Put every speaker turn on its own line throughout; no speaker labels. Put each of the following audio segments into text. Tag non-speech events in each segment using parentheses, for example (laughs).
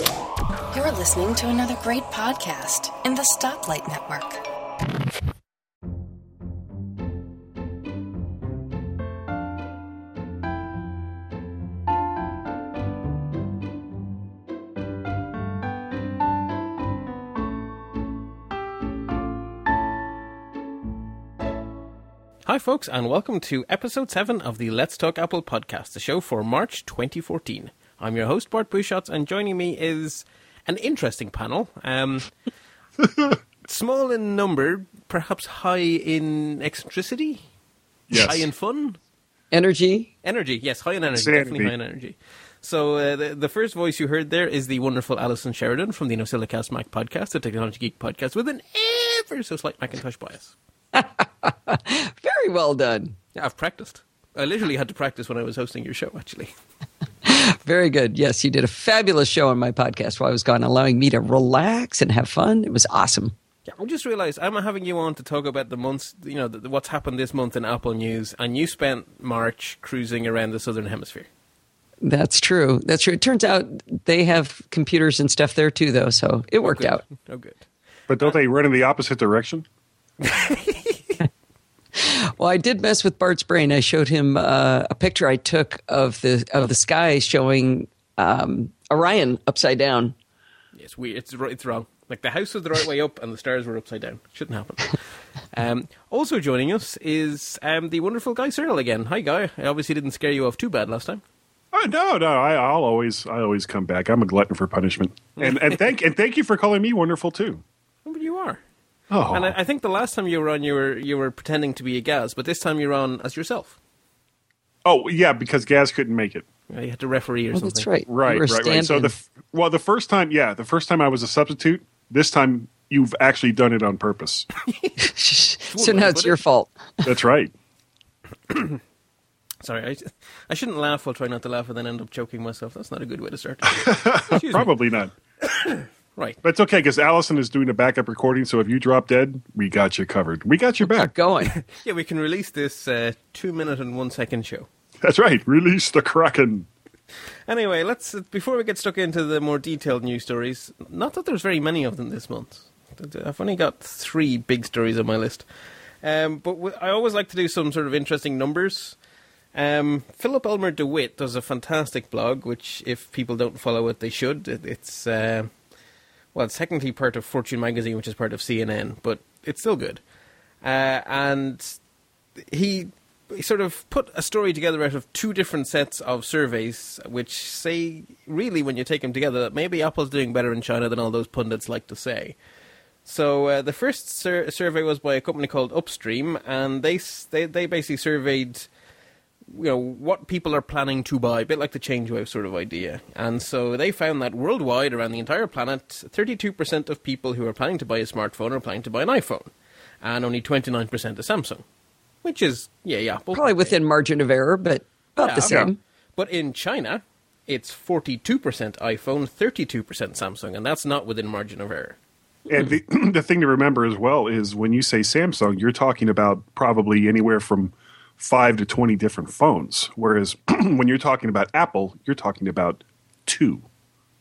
You're listening to another great podcast in the Stoplight Network.
Hi, folks, and welcome to episode 7 of the Let's Talk Apple podcast, the show for March 2014. I'm your host, Bart Busschots, and joining me is an interesting panel. Um, (laughs) small in number, perhaps high in eccentricity,
Yes.
high in fun.
Energy.
Energy, yes, high in energy,
Insanity.
definitely high in energy. So uh, the, the first voice you heard there is the wonderful Allison Sheridan from the NosillaCast Mac podcast, the Technology Geek podcast, with an ever so slight Macintosh bias. (laughs)
Very well done.
Yeah, I've practiced. I literally had to practice when I was hosting your show, actually. (laughs) (laughs)
Very good. Yes, you did a fabulous show on my podcast while I was gone, allowing me to relax and have fun. It was awesome.
Yeah, I just realised I'm having you on to talk about the months, you know, the, what's happened this month in Apple news, and you spent March cruising around the southern hemisphere.
That's true. That's true. It turns out they have computers and stuff there too, though, so it oh, worked
Good.
out.
Oh, good.
But don't uh, they run in the opposite direction? (laughs) (laughs)
Well, I did mess with Bart's brain. I showed him uh, a picture I took of the of the sky showing um, Orion upside down.
It's weird. It's ri- it's wrong. Like the house was the right way up, and the stars were upside down. Shouldn't happen. (laughs) um, also joining us is um, the wonderful Guy Serle again. Hi, Guy. I obviously didn't scare you off too bad last time.
Oh, no, no. I, I'll always, I always come back. I'm a glutton for punishment, and and thank and thank you for calling me wonderful too.
But you are.
Oh,
And I, I think the last time you were on, you were you were pretending to be a Gaz, but this time you're on as yourself.
oh yeah, because Gaz couldn't make it.
You, you had to referee or
Oh,
something.
that's right. You
Right,
were
right, right. So the well, the first time, yeah, the first time I was a substitute. This time you've actually done it on purpose. (laughs)
so now it's your fault.
That's right. (coughs)
Sorry, I, I shouldn't laugh. I'll try not to laugh and then end up choking myself. That's not a good way to start. (laughs)
Probably not. (coughs)
Right.
But it's okay because Allison is doing a backup recording. So if you drop dead, we got you covered. We got your
Kept
back.
going. (laughs)
Yeah, we can release this uh, two minute and one second show.
That's right. Release the Kraken.
Anyway, let's before we get stuck into the more detailed news stories. Not that there's very many of them this month. I've only got three big stories on my list. Um, but w- I always like to do some sort of interesting numbers. Um, Philip Elmer DeWitt does a fantastic blog, which if people don't follow it, they should. It, it's uh, well, it's technically part of Fortune magazine, which is part of CNN, but it's still good. Uh, and he, he sort of put a story together out of two different sets of surveys, which say really, when you take them together, that maybe Apple's doing better in China than all those pundits like to say. So uh, the first sur- survey was by a company called Upstream, and they they they basically surveyed you know what people are planning to buy, a bit like the ChangeWave sort of idea. And so they found that worldwide, around the entire planet, 32% of people who are planning to buy a smartphone are planning to buy an iPhone, and only 29% a Samsung, which is yeah, yeah, Apple.
Probably within margin of error, but about the
Yeah.
same.
But in China, it's 42% iPhone, 32% Samsung, and that's not within margin of error.
And the (clears throat) the thing to remember as well is when you say Samsung, you're talking about probably anywhere from five to twenty different phones. Whereas (clears throat) when you're talking about Apple, you're talking about two,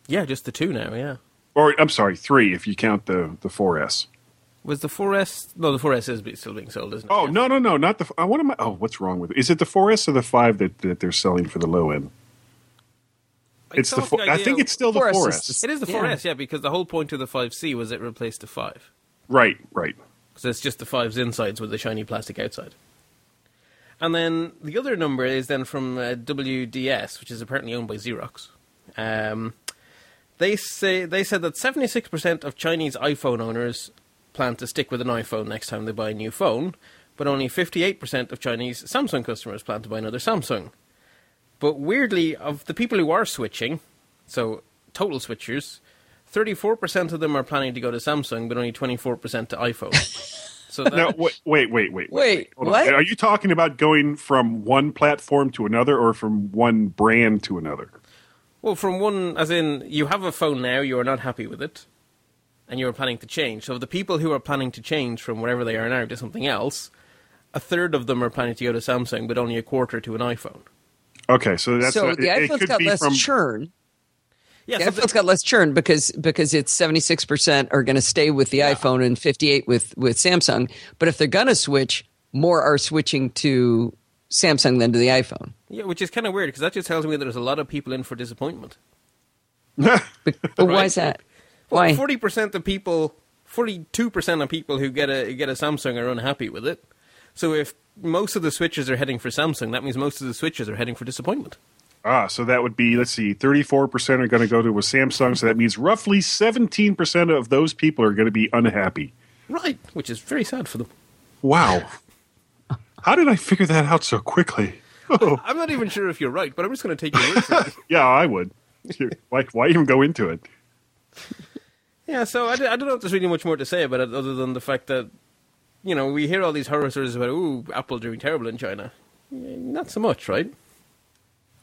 Yeah, just the two now. Yeah.
or I'm sorry, three if you count the the 4S.
Was the 4S? No, the 4S is still being sold, isn't it?
Oh
Yeah.
no no no not the. I what am I? Oh, what's wrong with it? Is it the 4S or the five that, that they're selling for the low end? It's the.
thought
Four, I think it's still the
4S
4S.
is
It is the
Yeah.
4S, yeah, because the whole point of the 5C was it replaced the 5.
Right right.
So it's just the 5's insides with the shiny plastic outside. And then the other number is then from uh, WDS, which is apparently owned by Xerox. Um, they say they said that 76% of Chinese iPhone owners plan to stick with an iPhone next time they buy a new phone, but only 58% of Chinese Samsung customers plan to buy another Samsung. But weirdly, of the people who are switching, so total switchers, 34% of them are planning to go to Samsung, but only 24% to iPhone. (laughs) So that,
Now wait wait wait wait.
Wait,
Hold on.
what?
Are you talking about going from one platform to another, or from one brand to another?
Well, from one, as in, you have a phone now, you are not happy with it, and you are planning to change. So the people who are planning to change from wherever they are now to something else, a third of them are planning to go to Samsung, but only a quarter to an iPhone.
Okay, so that's
so
it,
the
it
iPhone's
could
got
be
less
from
churn.
Yeah,
the iPhone's got less churn because because it's seventy six percent are going to stay with the iPhone and fifty eight with with Samsung. But if they're going to switch, more are switching to Samsung than to the iPhone.
yeah, which is kind of weird because that just tells me that there's a lot of people in for disappointment. (laughs)
But, but (laughs) why
Right.
is that? Why?
Forty percent of people, forty-two percent of people who get a get a Samsung are unhappy with it. So if most of the switches are heading for Samsung, that means most of the switches are heading for disappointment.
Ah, so that would be let's see, thirty four percent are going to go to a Samsung. So that means roughly seventeen percent of those people are going to be unhappy.
Right, which is very sad for them.
Wow, how did I figure that out so quickly? Oh,
I'm not even sure if you're right, but I'm just going to take your word for it. (laughs)
yeah, I would. Why, why even go into it?
Yeah, so I don't know if there's really much more to say about it other than the fact that, you know, we hear all these horror stories about, ooh, Apple doing terrible in China. Not so much, right?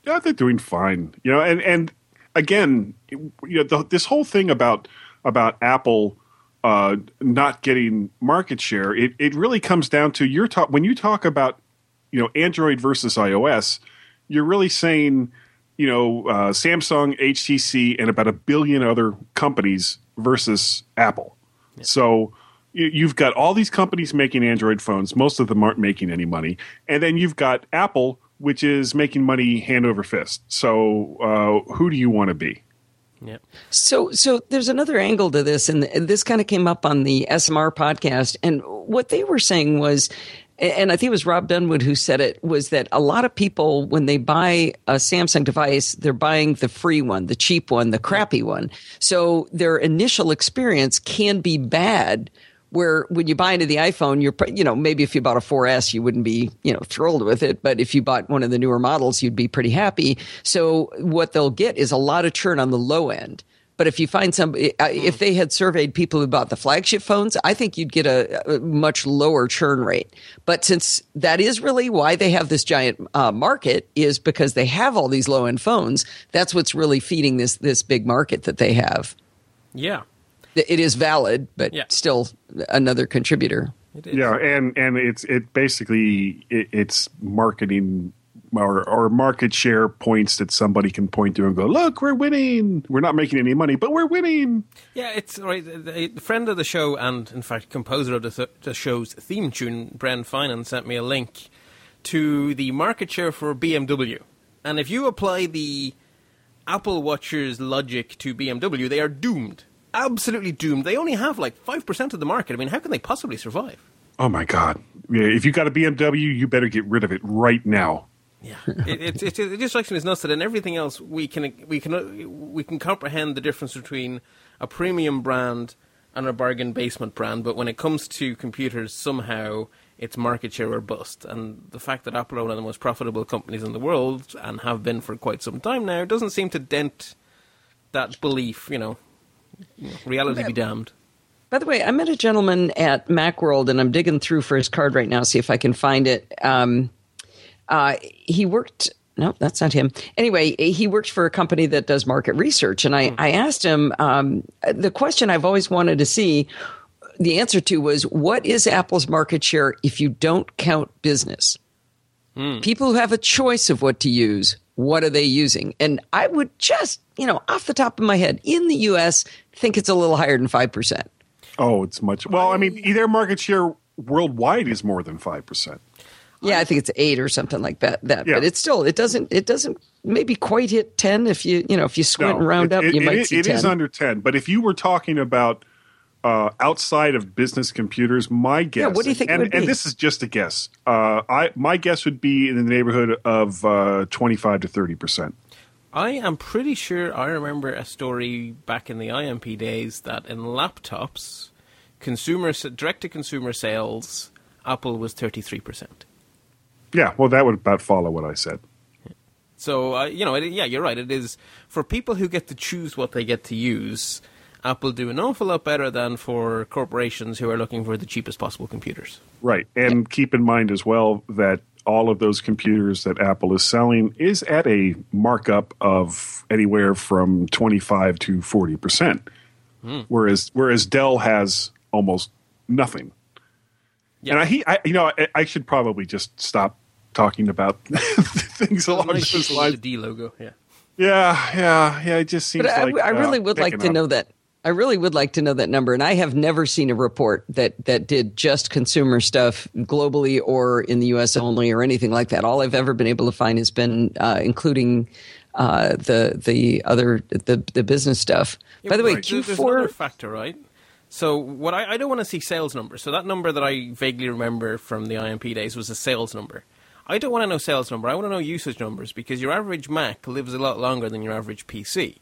Yeah, they're doing fine. You know, and and again, you know, the, this whole thing about about Apple uh, not getting market share, it it really comes down to your talk when you talk about you know Android versus iOS, you're really saying you know uh, Samsung, HTC, and about a billion other companies versus Apple. So you've got all these companies making Android phones. Most of them aren't making any money, and then you've got Apple, which is making money hand over fist. So uh, who do you want to be?
Yeah.
So, so there's another angle to this, and this kind of came up on the SMR podcast. And what they were saying was, and I think it was Rob Dunewood who said it, was that a lot of people, when they buy a Samsung device, they're buying the free one, the cheap one, the crappy one. So their initial experience can be bad. Where when you buy into the iPhone, you're, you know, maybe if you bought a 4S, you wouldn't be, you know, thrilled with it. But if you bought one of the newer models, you'd be pretty happy. So what they'll get is a lot of churn on the low end. But if you find uh, if they had surveyed people who bought the flagship phones, I think you'd get a, a much lower churn rate. But since that is really why they have this giant uh, market, is because they have all these low end phones. That's what's really feeding this this big market that they have.
Yeah.
It is valid, but
Yeah.
still another contributor.
It is.
Yeah, and and it's it basically it, it's marketing or or market share points that somebody can point to and go, look, we're winning. We're not making any money, but we're winning.
Yeah, it's right. A friend of the show and, in fact, composer of the, the show's theme tune, Bren Finan, sent me a link to the market share for BMW. And if you apply the Apple Watcher's logic to BMW, they are doomed. Absolutely doomed. They only have like 5% of the market. I mean, how can they possibly survive?
Oh my god! If you got a BMW, you better get rid of it right now.
Yeah, (laughs) it, it, it, it just strikes me as nuts that in everything else we can we can we can comprehend the difference between a premium brand and a bargain basement brand, but when it comes to computers, somehow it's market share or bust. And the fact that Apple are one of the most profitable companies in the world and have been for quite some time now doesn't seem to dent that belief. You know, Reality be damned.
By the way, I met a gentleman at Macworld, and I'm digging through for his card right now, see if I can find it. Um, uh, he worked. No, that's not him. Anyway, he works for a company that does market research, and I, I asked him um, the question I've always wanted to see. The answer to was, "What is Apple's market share if you don't count business?" People who have a choice of what to use, what are they using? And I would just, you know, off the top of my head, in the U.S., think it's a little higher than five percent.
Oh, it's much. Well, I mean, their market share worldwide is more than five percent.
Yeah, I think it's eight or something like that. That,
Yeah.
but it's still it doesn't it doesn't maybe quite hit ten. If you you know if you squint and round
it,
up,
it-
you might
it-
see
it
ten.
is under ten. But if you were talking about uh, outside of business computers, my guess.
Yeah, what do you think it
And,
would
and
be?
this is just a guess. Uh, I my guess would be in the neighborhood of uh, twenty-five to thirty percent.
I am pretty sure I remember a story back in the IMP days that in laptops, consumer direct to consumer sales, Apple was thirty three percent.
Yeah, well, that would about follow what I said.
So uh, you know, it, yeah, you're right. It is for people who get to choose what they get to use. Apple do an awful lot better than for corporations who are looking for the cheapest possible computers.
Right. And keep in mind as well that all of those computers that Apple is selling is at a markup of anywhere from 25 to 40%. Whereas whereas Dell has almost nothing.
Yeah.
And I, he, I you know I, I should probably just stop talking about (laughs) things along
Nice
those
with
lines.
the D logo, yeah.
Yeah, yeah, yeah. It just seems
But I,
like
I really
uh,
would like to
up.
know that. I really would like to know that number, and I have never seen a report that that did just consumer stuff globally or in the U.S. only or anything like that. All I've ever been able to find has been uh, including uh, the the other the the business stuff. By the way,
There- There's another
Q4
factor, right? So what I, I don't want to see sales numbers. So that number that I vaguely remember from the IMP days was a sales number. I don't want to know sales number. I want to know usage numbers because your average Mac lives a lot longer than your average PC.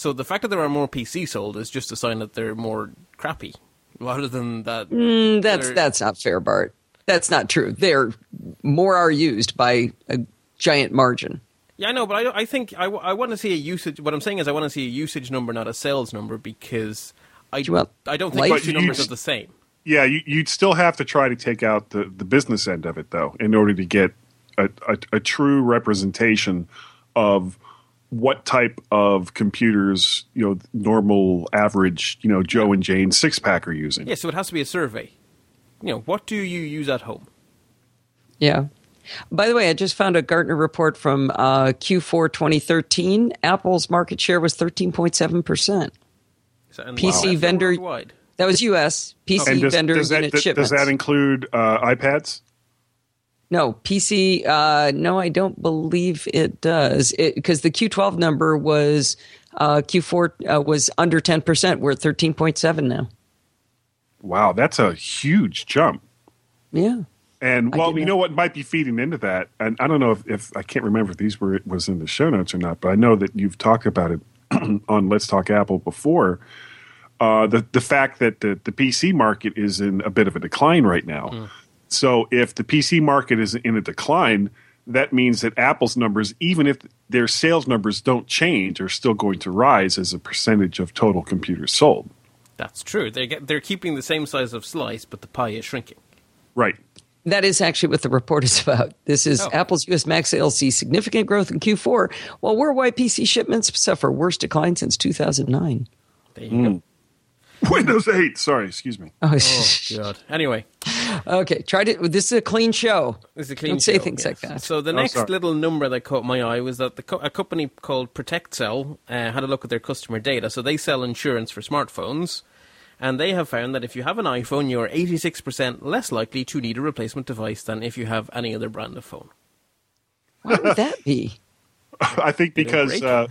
So the fact that there are more PCs sold is just a sign that they're more crappy, rather than that.
Mm, that's
they're-
that's not fair, Bart. That's not true. They're more are used by a giant margin.
Yeah, I know, but I, I think I, I want to see a usage. What I'm saying is, I want to see a usage number, not a sales number, because I
you want
I don't think
life-
those two numbers are the same.
Yeah, you, you'd still have to try to take out the, the business end of it, though, in order to get a, a, a true representation of what type of computers, you know, normal, average, you know, Joe and Jane six pack are using.
Yeah, so it has to be a survey. You know, what do you use at home?
Yeah. By the way, I just found a Gartner report from uh, Q4 2013. Apple's market share was 13.7 percent.
Is that- and
PC
that's
vendor-
worldwide.
That was U.S. PC
And does,
vendor
does, that,
unit
does,
shipments.
that include uh, iPads?
No PC. Uh, no, I don't believe it does. Because the Q12 number was uh, Q4 uh, was under 10 percent. We're at 13.7 now.
Wow, that's a huge jump.
Yeah.
And well, you know what might be feeding into that, and I don't know if, if I can't remember if these were was in the show notes or not, but I know that you've talked about it (clears throat) on Let's Talk Apple before. Uh, the the fact that the, the PC market is in a bit of a decline right now. So if the PC market is in a decline, that means that Apple's numbers, even if their sales numbers don't change, are still going to rise as a percentage of total computers sold.
That's true. They get they're keeping the same size of slice, but the pie is shrinking.
Right.
That is actually what the report is about. This is
Oh.
Apple's U.S. Mac sales see significant growth in Q4, while worldwide PC shipments suffer worst decline since 2009.
There you go. Hmm. (laughs)
Windows 8. Sorry, excuse me.
Oh,
Oh (laughs) God. Anyway,
okay. Try to. This is a clean show.
this is a clean
Don't say things
yes.
like that.
So the
Oh,
next
sorry.
little number that caught my eye was that the co- a company called ProtectCell uh, had a look at their customer data. So they sell insurance for smartphones, and they have found that if you have an iPhone, you're 86% less likely to need a replacement device than if you have any other brand of phone.
Why would that be? (laughs)
I think because uh,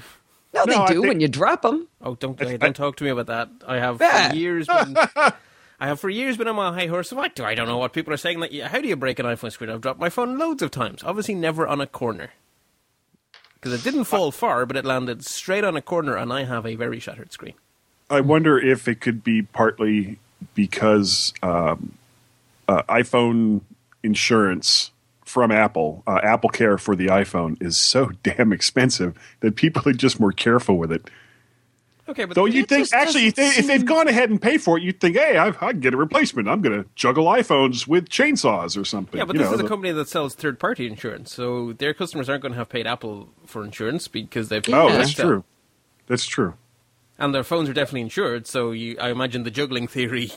No,
No, I
they do
think-
when you drop them.
Oh, don't
I-
don't talk to me about that. I have
Ah.
for years been. (laughs) I have for years been on my high horse. What do I don't know what people are saying? That how do you break an iPhone screen? I've dropped my phone loads of times. Obviously, never on a corner because it didn't fall far, but it landed straight on a corner, and I have a very shattered screen.
I wonder if it could be partly because um, uh, iPhone insurance from Apple, uh, Apple Care for the iPhone, is so (laughs) damn expensive that people are just more careful with it.
Okay, but
Though you think actually, if, they, if they've gone ahead and paid for it, you'd think, hey, I, I can get a replacement. I'm going to juggle iPhones with chainsaws or something.
yeah, but
you
this
know,
is a
the-
company that sells third-party insurance, so their customers aren't going to have paid Apple for insurance because they've
oh,
Yeah.
that's true. That's true.
and their phones are definitely insured. So you, I imagine the juggling theory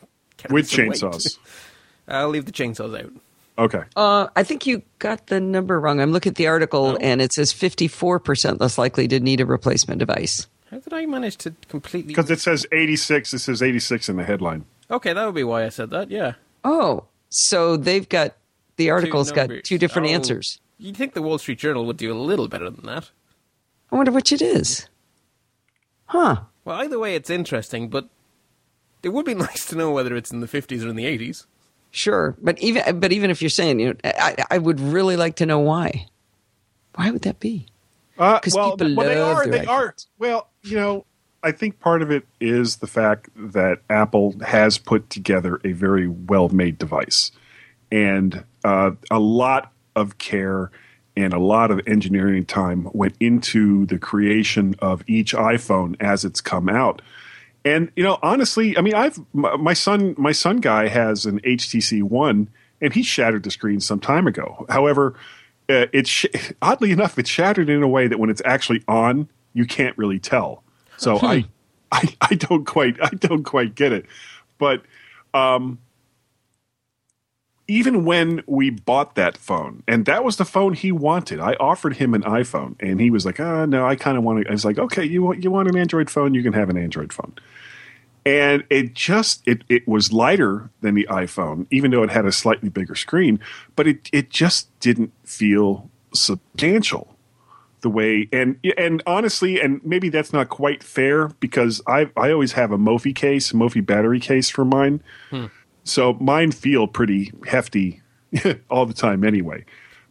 (laughs)
With chainsaws. (laughs)
I'll leave the chainsaws out.
Okay.
Uh, I think you got the number wrong. I'm looking at the article, and it says 54% less likely to need a replacement device.
How did I manage to completely?
Because it says 86. It says 86 in the headline.
Okay, that would be why I said that. Yeah,
Oh, so they've got the article's got two different
Oh,
answers.
You'd think the Wall Street Journal would do a little better than that.
I wonder which it is. Huh.
Well, either way, it's interesting, but it would be (laughs) nice to know whether it's in the 50s or in the 80s.
Sure, but even but even if you're saying, you know, I, I would really like to know why. Why would that be?
Uh,
'Cause
well,
people
well, they are. They are.
iPhones.
Well, you know, I think part of it is the fact that Apple has put together a very well-made device, and uh, a lot of care and a lot of engineering time went into the creation of each iPhone as it's come out. And you know, honestly, I mean, I've my, son, my son guy has an HTC One, and he shattered the screen some time ago. However, uh, it's sh- (laughs) oddly enough, it's shattered in a way that when it's actually on, you can't really tell. So I, I, I don't quite, I don't quite get it. But um, even when we bought that phone, and that was the phone he wanted, I offered him an iPhone, and he was like, "Ah, no, I kind of want to." I was like, "Okay, you want you want an Android phone? You can have an Android phone." And it just it it was lighter than the iPhone, even though it had a slightly bigger screen, but it it just didn't feel substantial the way and and honestly and maybe that's not quite fair because I I always have a Mophie case, Mophie battery case for mine. Hmm. So mine feel pretty hefty (laughs) all the time anyway.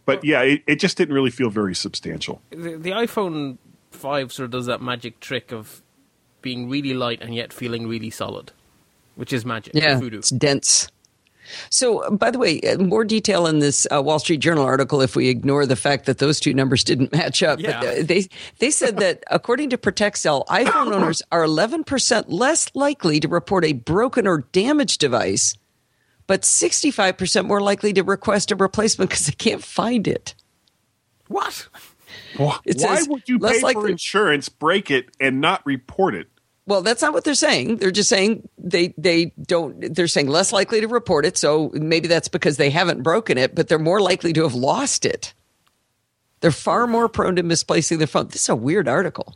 But yeah, it, it just didn't really feel very substantial.
The, the iPhone 5 sort of does that magic trick of being really light and yet feeling really solid, which is magic.
Yeah, it's dense. So, by the way, uh, more detail in this uh, Wall Street Journal article if we ignore the fact that those two numbers (laughs) didn't match up.
Yeah.
But uh, they they said that according to ProtectCell, (coughs) iPhone owners are 11% less likely to report a broken or damaged device, but 65% more likely to request a replacement because they can't find it.
What?
It Why would you pay for insurance, break it, and not report it?
Well, that's not what they're saying. They're just saying they they don't. They're saying less likely to report it. So maybe that's because they haven't broken it, but they're more likely to have lost it. They're far more prone to misplacing their phone. This is a weird article.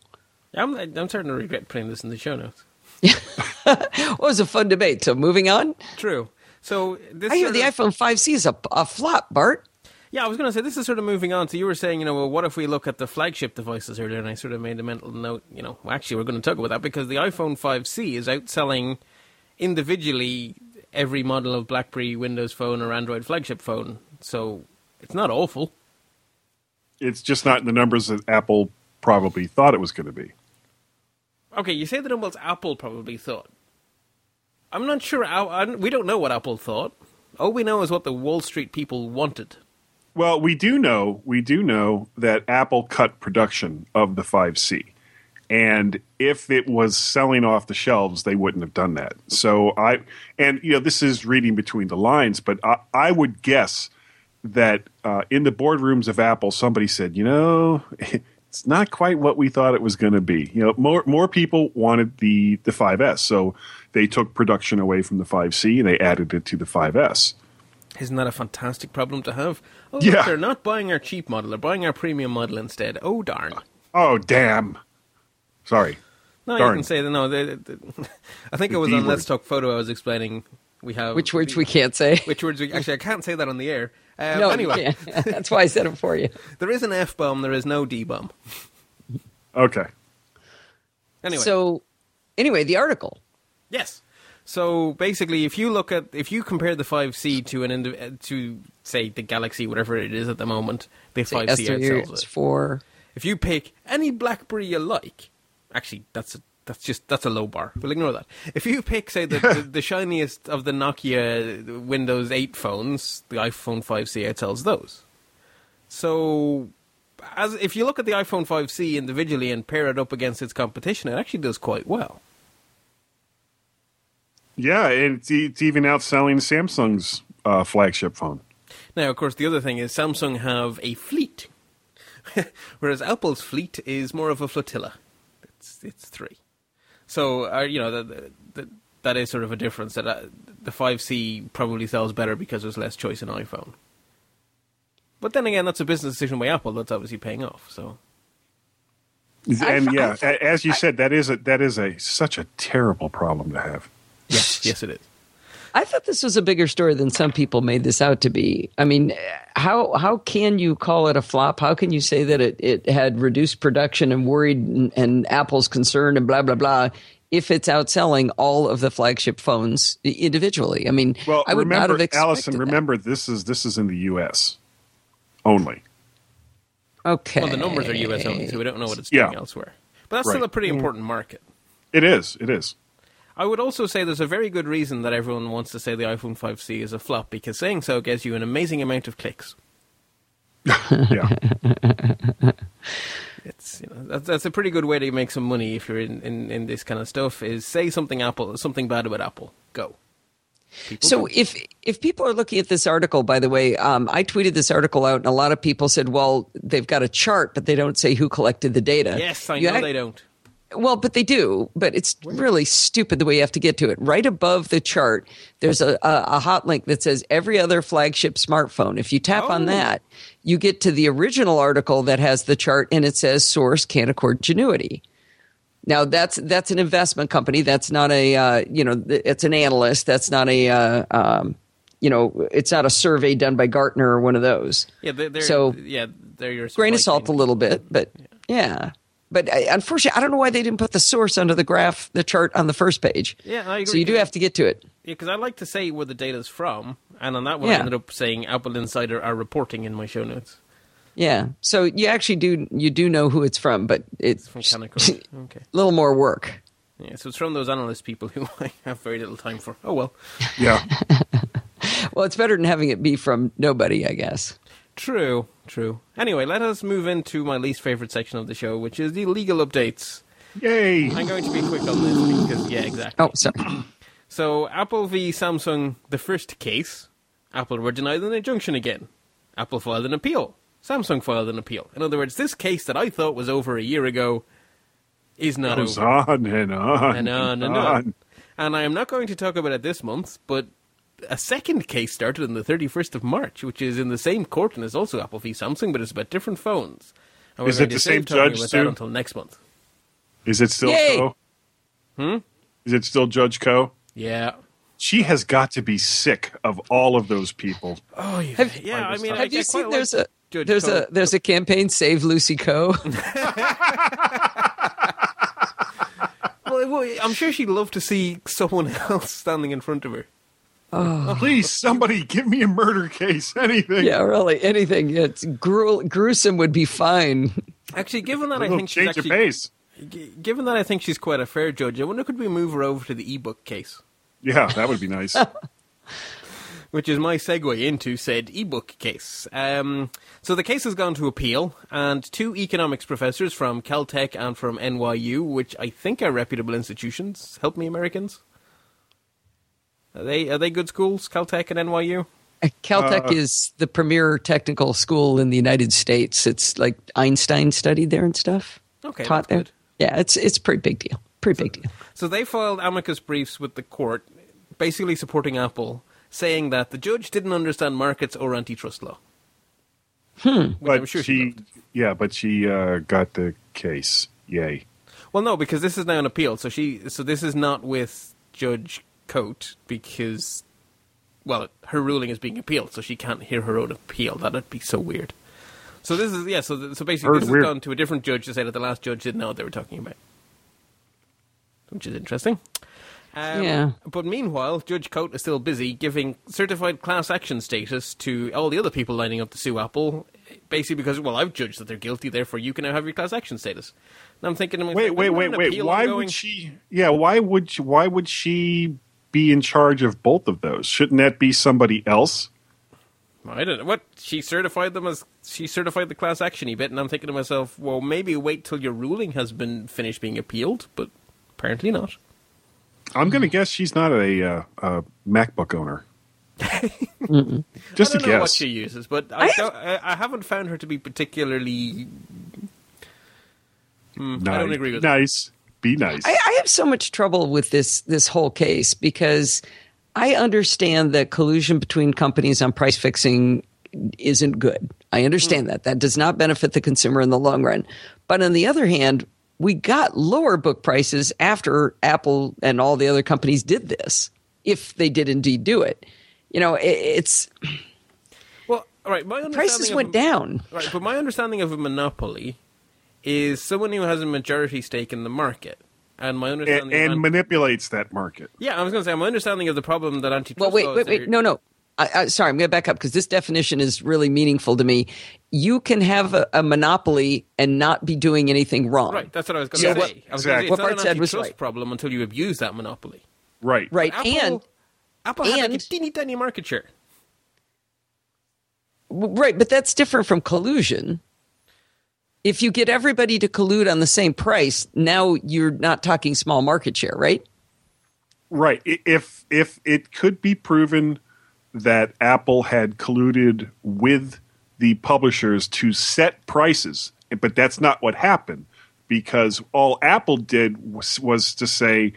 I'm I'm starting to regret putting this in the show notes. (laughs)
well, it was a fun debate. So moving on.
True. So this
I hear the
of,
iPhone 5C is a, a flop, Bart.
Yeah, I was going to say this is sort of moving on. So you were saying, you know, well, what if we look at the flagship devices earlier? And I sort of made a mental note. You know, well, actually, we're going to talk about that because the iPhone 5C is outselling individually every model of BlackBerry Windows Phone or Android flagship phone. So it's not awful.
It's just not in the numbers that Apple probably thought it was going to be.
Okay, you say the numbers Apple probably thought. I'm not sure. we don't know what Apple thought. All we know is what the Wall Street people wanted.
Well, we do know we do know that Apple cut production of the 5C. And if it was selling off the shelves, they wouldn't have done that. So I and you know this is reading between the lines, but I, I would guess that uh, in the boardrooms of Apple, somebody said, you know, (laughs) it's not quite what we thought it was going to be. You know, more more people wanted the the 5S, so they took production away from the 5C and they added it to the 5S.
Isn't that a fantastic problem to have? Oh,
yeah.
Look, they're not buying our cheap model; they're buying our premium model instead. Oh darn!
Oh damn! Sorry.
No,
darn.
you can say that. No, they, they, (laughs) I think the it was D on word. Let's Talk Photo. I was explaining we have
which words we can't say. (laughs)
Which words we actually I can't say that on the air. Um,
no,
anyway, (laughs)
that's why I said it for you.
there is an F bomb. There is no D bomb.
Okay.
Anyway,
so anyway, the article.
Yes. So basically, if you look at if you compare the 5C to an uh, to say the Galaxy, whatever it is at the moment, the 5C outsells it.
Four.
If you pick any BlackBerry you like, actually that's a, that's just that's a low bar. We'll ignore that. If you pick say the, the, the shiniest of the Nokia Windows 8 phones, the iPhone 5C outsells those. So as if you look at the iPhone 5C individually and pair it up against its competition, it actually does quite well.
Yeah, it's, it's even outselling Samsung's uh, flagship phone.
Now, of course, the other thing is Samsung have a fleet, (laughs) whereas Apple's fleet is more of a flotilla. It's it's three. So, uh, you know, the, the, that is sort of a difference. That uh, the 5C probably sells better because there's less choice in iPhone. But then again, that's a business decision by Apple. That's obviously paying off. So.
And yeah, as you said, that is a that is a such a terrible problem to have.
Yes, (laughs) yes, it is.
I thought this was a bigger story than some people made this out to be. I mean, how how can you call it a flop? How can you say that it, it had reduced production and worried and, and Apple's concerned and blah blah blah if it's outselling all of the flagship phones individually? I mean,
well,
I would
remember,
not have expected
Allison, remember
that.
this is this is in the U.S. only.
Okay.
Well, the numbers are U.S. only, so we don't know what it's doing yeah. elsewhere. But that's
right.
still a pretty important market.
It is. It is.
I would also say there's a very good reason that everyone wants to say the iPhone 5C is a flop because saying so gets you an amazing amount of clicks. (laughs)
yeah. (laughs)
it's you know that's, that's a pretty good way to make some money if you're in, in, in this kind of stuff is say something Apple something bad about Apple go.
People so do. if if people are looking at this article, by the way, um, I tweeted this article out, and a lot of people said, "Well, they've got a chart, but they don't say who collected the data."
Yes, I you know they don't.
Well, but they do. But it's really stupid the way you have to get to it. Right above the chart, there's a, a, a hot link that says every other flagship smartphone. If you tap on
Oh.
that, you get to the original article that has the chart and it says source Canaccord Genuity. Now that's that's an investment company. That's not a uh, you know th- it's an analyst. That's not a uh, um, you know it's not a survey done by Gartner or one of those.
Yeah, they're,
So-
yeah, they're your
Grain of salt a little bit, but yeah. But uh, unfortunately, I don't know why they didn't put the source under the graph, the chart on the first page.
Yeah, I
So you do have to get to it.
Yeah, because I like to say where the data's from, and on that one I
Yeah.
ended up saying Apple Insider are reporting in my show notes.
Yeah. So you actually do you do know who it's from, but it's
From Canaccord. (laughs) Okay.
a little more work.
Yeah, so it's from those analyst people (laughs) who I have very little time for. Oh well.
Yeah. (laughs)
Well, it's better than having it be from nobody, I guess.
True, true. Anyway, let us move into my least favorite section of the show, which is the legal updates.
Yay.
I'm going to be quick on this because, yeah, exactly.
Oh, sorry. (clears throat)
So, Apple v Samsung, the first case, Apple were denied an injunction again. Apple filed an appeal. Samsung filed an appeal. In other words, this case that I thought was over a year ago is not
Goes
over.
on and on
And on and on. And I am not going to talk about it this month, but a second case started on the 31st of March, which is in the same court and is also Apple v Samsung, but it's about different phones. And
Is it the same
talking
judge,
about
Stu?
that until next month.
Is it still
Yay.
Koh? Hmm? Is it still Judge Koh?
Yeah.
She has got to be sick of all of those people.
Oh, yeah.
Have-
yeah, I mean, I,
Have you
I
seen
quite
there's
like
a
Judge
there's
Koh.
a there's a campaign Save Lucy Koh. (laughs) (laughs)
Well, well, I'm sure she'd love to see someone (laughs) else standing in front of her.
Please, somebody give me a murder case. (laughs) Anything.
yeah, really. Anything. It's gru- gruesome would be fine.
Actually, given that
A
I
little
think she's
change of
actually,
pace.
given that I think she's quite a fair judge, I wonder could we move her over to the ebook case,
Yeah, that would be nice. (laughs)
which is my segue into said ebook case. Um, so the case has gone to appeal, and two economics professors from Caltech and from NYU, which I think are reputable institutions, help me, Americans. Are they are they good schools, Caltech and NYU?
Uh, Caltech
Uh,
is the premier technical school in the United States. It's like Einstein studied there and stuff.
Okay,
taught
that's
there.
good.
Yeah, it's it's a pretty big deal. Pretty big deal.
So they filed amicus briefs with the court, basically supporting Apple, saying that the judge didn't understand markets or antitrust law. Hmm. Which I'm
but
sure
she,
she
yeah, but she uh, got the case. Yay.
Well, no, because this is now an appeal. So she, so this is not with Judge Cote because, well, her ruling is being appealed, so she can't hear her own appeal. That'd be so weird. So this is yeah. So th- so basically,
Heard
this
weird.
has gone to a different judge to say that the last judge didn't know what they were talking about, which is interesting. Um,
Yeah.
But meanwhile, Judge Cote is still busy giving certified class action status to all the other people lining up to sue Apple, basically because well, I've judged that they're guilty, therefore you can now have your class action status. And I'm thinking, to myself,
Wait, wait,
isn't
wait,
an
wait.
appeal
Why
ongoing?
would she? Yeah, why would she, why would she be in charge of both of those? Shouldn't that be somebody else?
I don't know what she certified them as. She certified the class action bit, and I'm thinking to myself, well, maybe wait till your ruling has been finished being appealed, but apparently not.
I'm going to guess she's not a, uh, a MacBook owner. (laughs) Just
I
a
don't know what she uses, but I, don't, I, I haven't found her to be particularly. Hmm, I don't
Nice.
agree with that.
Nice. Be nice.
I, I have so much trouble with this this whole case because I understand that collusion between companies on price fixing isn't good. I understand that. That does not benefit the consumer in the long run. But on the other hand, we got lower book prices after Apple and all the other companies did this, if they did indeed do it. You know, it, it's
Well, all right. My understanding
prices
of-
went down.
Right, but my understanding of a monopoly is someone who has a majority stake in the market, and my understanding.
and
of,
manipulates that market.
yeah, I was going to say my understanding of the problem that antitrust.
Well, wait,
laws
wait, wait. No, no. I, I, sorry, I'm going to back up because this definition is really meaningful to me. You can have a, a monopoly and not be doing anything wrong.
Right, that's what I was going to
what-
say. I was
exactly.
going
What
to say
Bart
it's not
said
an
was
antitrust
right.
problem until you abuse that monopoly.
Right.
Right.
Apple,
and
Apple has like a
and-
teeny tiny market share.
right, but that's different from collusion. If you get everybody to collude on the same price, now you're not talking small market share, right?
Right. If if it could be proven that Apple had colluded with the publishers to set prices, but that's not what happened because all Apple did was, was to say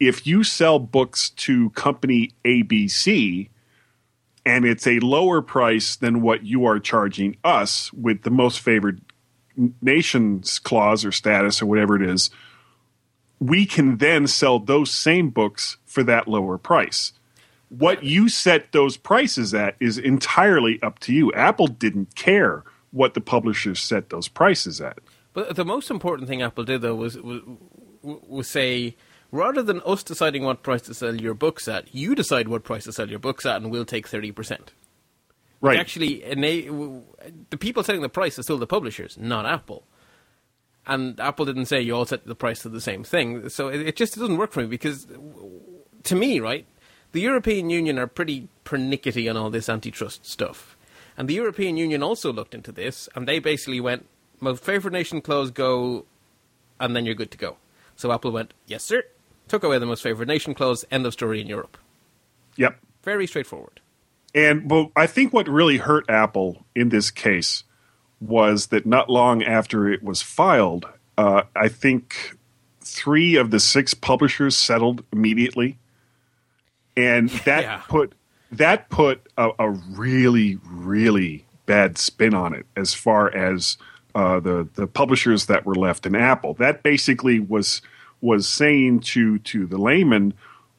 if you sell books to company ABC and it's a lower price than what you are charging us with the most favored nations clause or status or whatever it is, we can then sell those same books for that lower price. What you set those prices at is entirely up to you. Apple didn't care what the publishers set those prices at.
But the most important thing Apple did, though, was was, was say rather than us deciding what price to sell your books at, you decide what price to sell your books at, and we'll take thirty percent.
Right.
Actually, the people setting the price are still the publishers, not Apple. And Apple didn't say you all set the price to the same thing, so it, it just doesn't work for me because, to me, right, the European Union are pretty pernickety on all this antitrust stuff. And the European Union also looked into this, and they basically went, most favored nation clause go, and then you're good to go. So Apple went, yes, sir. Took away the most favored nation clause, end of story in Europe.
Yep.
Very straightforward.
And well, I think what really hurt Apple in this case was that not long after it was filed, uh, I think three of the six publishers settled immediately and (laughs) that yeah. put that put a, a, really really bad spin on it as far as uh, the the publishers that were left in Apple. That basically was was saying to to the layman,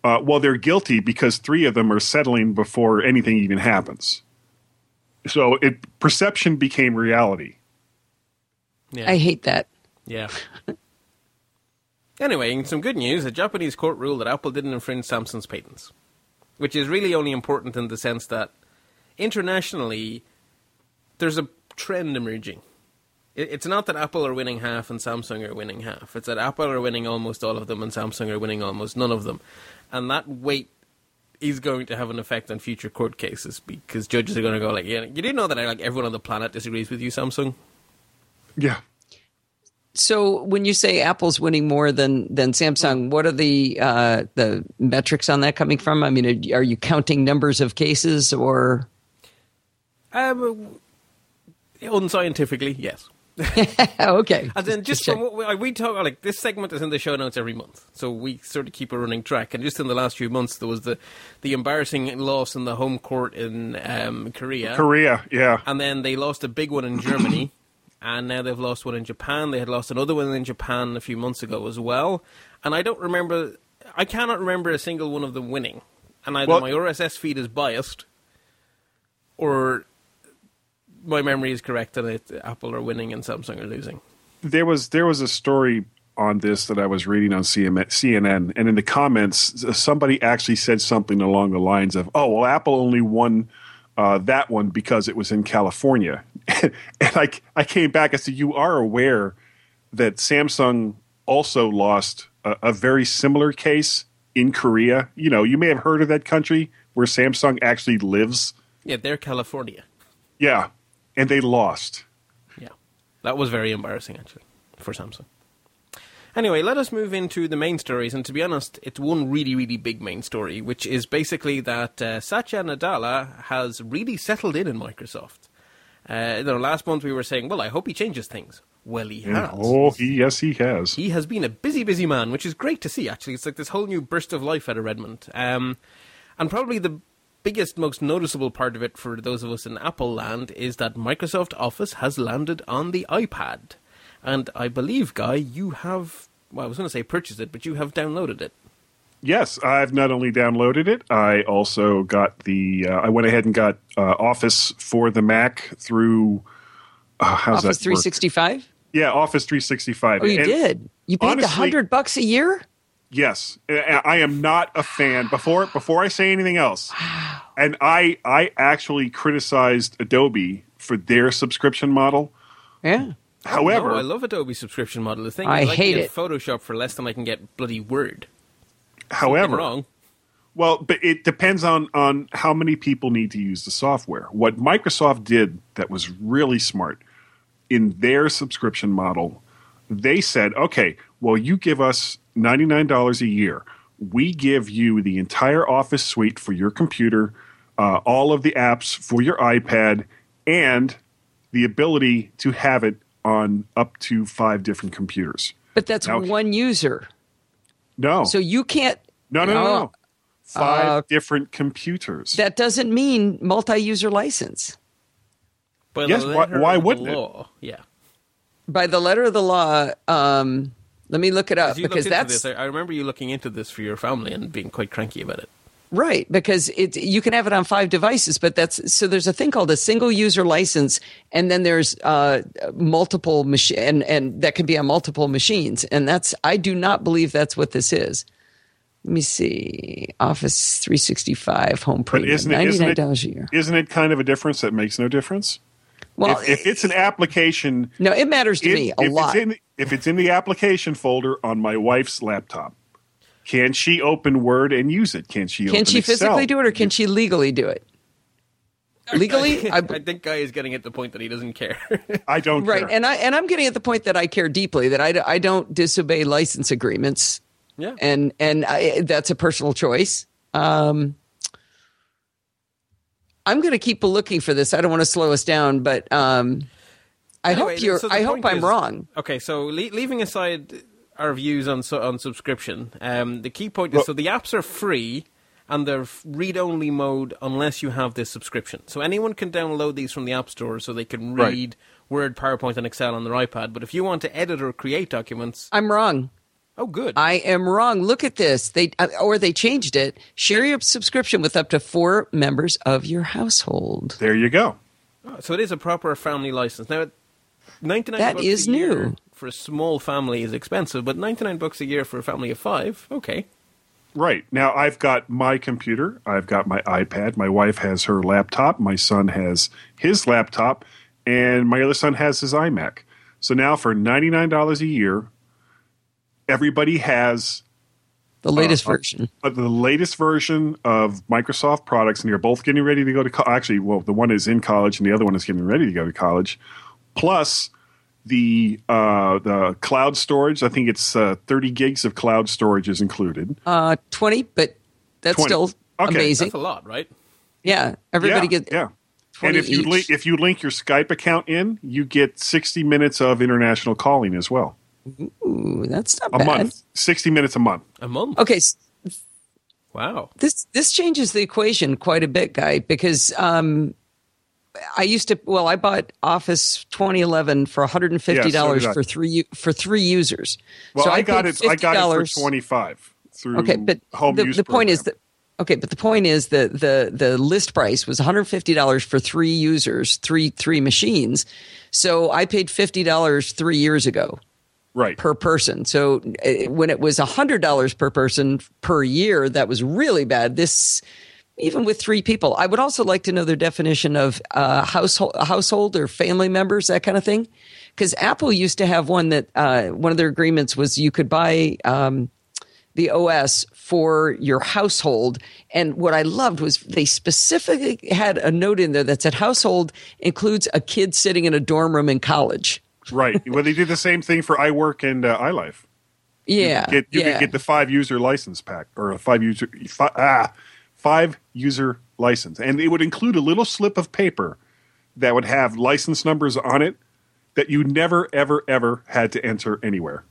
uh, well, they're guilty because three of them are settling before anything even happens. So it perception became reality.
Yeah. I hate that.
Yeah. (laughs) anyway, in some good news, a Japanese court ruled that Apple didn't infringe Samsung's patents which is really only important in the sense that internationally there's a trend emerging. It's not that Apple are winning half and Samsung are winning half. It's that Apple are winning almost all of them and Samsung are winning almost none of them. And that weight is going to have an effect on future court cases because judges are going to go like, yeah, you do know that like everyone on the planet disagrees with you, Samsung.
Yeah,
so when you say Apple's winning more than than Samsung, what are the uh, the metrics on that coming from? I mean, are, are you counting numbers of cases or?
Um, unscientifically, yes. (laughs)
okay.
And then just, just from what we, we, talk, like this segment is in the show notes every month, so we sort of keep a running track. And just in the last few months, there was the the embarrassing loss in the home court in um, Korea.
Korea, yeah.
And then they lost a big one in Germany (coughs) and now they've lost one in Japan. They had lost another one in Japan a few months ago as well. And I don't remember, I cannot remember a single one of them winning. And either well, my RSS feed is biased, or my memory is correct and it, Apple are winning and Samsung are losing.
There was there was a story on this that I was reading on CNN, and in the comments, somebody actually said something along the lines of, "Oh, well, Apple only won." uh, that one because it was in California. (laughs) and I, I came back. I said, You are aware that Samsung also lost a, a, very similar case in Korea. You know, you may have heard of that country where Samsung actually lives.
Yeah, they're California.
Yeah, and they lost.
Yeah, that was very embarrassing, actually, for Samsung. Anyway, let us move into the main stories, and to be honest, it's one really, really big main story, which is basically that uh, Satya Nadella has really settled in in Microsoft. Uh, you know, last month we were saying, well, I hope he changes things. Well, he has.
Oh, he, yes, he has.
He has been a busy, busy man, which is great to see, actually. It's like this whole new burst of life out of Redmond. Um, and probably the biggest, most noticeable part of it for those of us in Apple land is that Microsoft Office has landed on the iPad. And I believe, Guy, you have, well, I was going to say purchased it, but you have downloaded it.
Yes, I've not only downloaded it, I also got the, uh, I went ahead and got uh, Office for the Mac through, uh, how's
Office
that
365?
Yeah, Office 365.
Oh, you and did? You paid a hundred bucks a year?
Yes, I am not a fan. Before before I say anything else, wow. and I I actually criticized Adobe for their subscription model.
Yeah.
However,
no, I love Adobe subscription model. The thing
I,
is, I
hate
can get
it.
Photoshop for less than I can get bloody Word.
However,
wrong.
Well, but it depends on on how many people need to use the software. What Microsoft did that was really smart in their subscription model, they said, "Okay, well, you give us ninety nine dollars a year. We give you the entire Office suite for your computer, uh, all of the apps for your iPad, and the ability to have it on up to five different computers.
But that's
Now-
one user.
No,
So you can't.
no, no, no, no. Five
Uh,
different computers.
That doesn't mean multi-user license.
By
Yes, why- why wouldn't it?
Yeah.
By the letter of the law, um, let me look it up because that's
this, I I remember you looking into this for your family and being quite cranky about it.
right. Because it you can have it on five devices, but that's so there's a thing called a single user license, and then there's uh, multiple machine, and and that can be on multiple machines, and that's I do not believe that's what this is. Let me see. Office 365 home
but
premium,
isn't it,
ninety
isn't
nine
it,
dollars a year.
isn't it kind of a difference that makes no difference?
Well,
if, if it's an application,
no, it matters to
in-
me a
if
lot.
It's in, if it's in the application folder on my wife's laptop, can she open Word and use it? Can she?
Can
open
she
Excel?
physically do it, or can she legally do it? Legally, I,
I think Guy is getting at the point that he doesn't care. (laughs)
I don't.
right,
care.
and I and I'm getting at the point that I care deeply that I, I don't disobey license agreements,
yeah.
and and I, that's a personal choice. Um, I'm going to keep looking for this. I don't want to slow us down, but um, I
Anyway,
hope you're.
so
I hope I'm
is-
wrong.
Okay, so le- leaving aside our views on su- on subscription, um, the key point is so the apps are free and they're read only mode unless you have this subscription. So anyone can download these from the App Store so they can
Right.
read Word, PowerPoint, and Excel on their iPad. But if you want to edit or create documents,
I'm wrong.
Oh, good.
I am wrong. Look at this. They uh, or they changed it. Share your subscription with up to four members of your household.
there you go.
So it is a proper family license. Now, 99
That
bucks
is
a
new.
for a small family is expensive, but 99 bucks a year for a family of five, okay.
Right now, I've got my computer. I've got my iPad. My wife has her laptop. My son has his laptop, and my other son has his iMac. So now, for ninety nine dollars a year, everybody has
The latest
uh,
version.
uh, the latest version of Microsoft products, and they're both getting ready to go to co- actually. Well, the one is in college, and the other one is getting ready to go to college. Plus the uh, the cloud storage. I think it's uh, thirty gigs of cloud storage is included.
Uh, twenty, but that's
20.
still
Okay.
amazing.
That's a lot, right?
Yeah, everybody
yeah,
gets
yeah. And if you
each.
link if you link your Skype account in, you get sixty minutes of international calling as well.
Ooh, that's not
A
bad.
month, sixty minutes a month.
A month?
Okay,
Wow.
this this changes the equation quite a bit, guy, because um, I used to. Well, I bought Office 2011 for 150
Yeah, so
dollars for three for three users.
Well,
so
I, got it. I got it for twenty five through
Okay, but
home
the,
use
the point is that okay, but the point is that the the list price was one hundred fifty dollars for three users, three three machines. So I paid fifty dollars three years ago
right.
per person. So uh, when it was hundred dollars per person per year, that was really bad. This even with three people, I would also like to know their definition of uh, household, household or family members, that kind of thing. Because Apple used to have one that uh, one of their agreements was you could buy um, the OS for your household. And what I loved was they specifically had a note in there that said household includes a kid sitting in a dorm room in college.
Right. Well, they did the same thing for iWork and uh, iLife.
Yeah,
Get, you
yeah.
could get the five user license pack or a five user fi, ah five user license, and it would include a little slip of paper that would have license numbers on it that you never ever ever had to enter anywhere.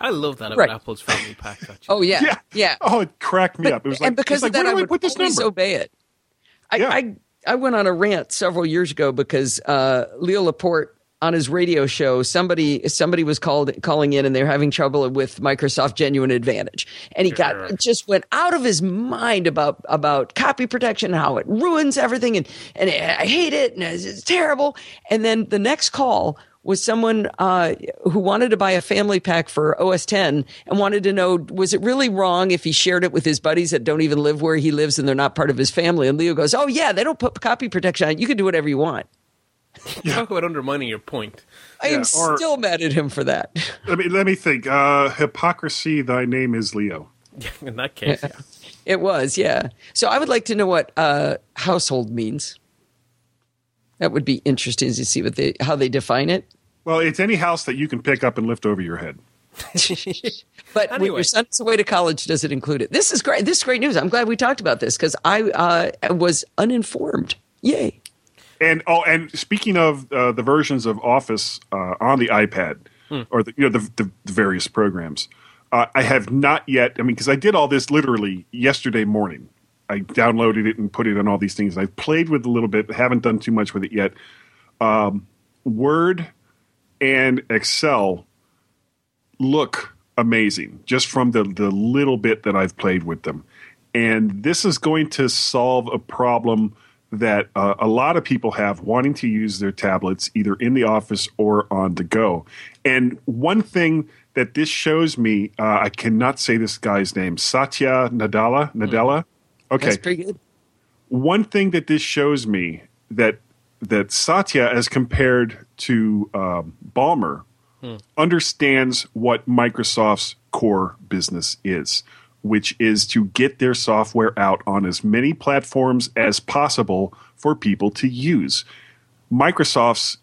I love that about
Right.
Apple's family pack. Actually. (laughs)
Oh yeah,
Yeah,
yeah.
Oh, it cracked me up. It was like
and because
it's like,
of that,
where do
I
I
would
put this
always
number?
obey it. I,
Yeah.
I I went on a rant several years ago because uh, Leo Laporte on his radio show, somebody somebody was called calling in and they were having trouble with Microsoft Genuine Advantage, and he got just went out of his mind about about copy protection, how it ruins everything, and and I hate it, and it's, it's terrible. And then the next call was someone uh, who wanted to buy a family pack for OS 10 and wanted to know was it really wrong if he shared it with his buddies that don't even live where he lives and they're not part of his family? And Leo goes, "Oh yeah, they don't put copy protection on it. You can do whatever you want." (laughs)
Talk about undermining your point.
I am
or-
still mad at him for that. (laughs)
Let me let me think. Uh, hypocrisy. Thy name is Leo. (laughs)
In that case, yeah.
It was, yeah. So I would like to know what uh, household means. That would be interesting to see what they how they define it.
Well, it's any house that you can pick up and lift over your head.
But when
Anyway.
your son's away to college, does it include it? This is great. This is great news. I'm glad we talked about this because I uh, was uninformed. Yay!
And oh, and speaking of uh, the versions of Office uh, on the iPad or the, you know the, the, the various programs, uh, I have not yet. I mean, because I did all this literally yesterday morning. I downloaded it and put it on all these things. I've played with it a little bit, haven't done too much with it yet. Um, Word and Excel look amazing just from the, the little bit that I've played with them. And this is going to solve a problem that uh, a lot of people have wanting to use their tablets either in the office or on the go. And one thing that this shows me, uh, I cannot say this guy's name, Satya Nadella. Nadella. Okay
That's pretty good.
one thing that this shows me that that Satya, as compared to um, Ballmer, understands what Microsoft's core business is, which is to get their software out on as many platforms as possible for people to use. Microsoft's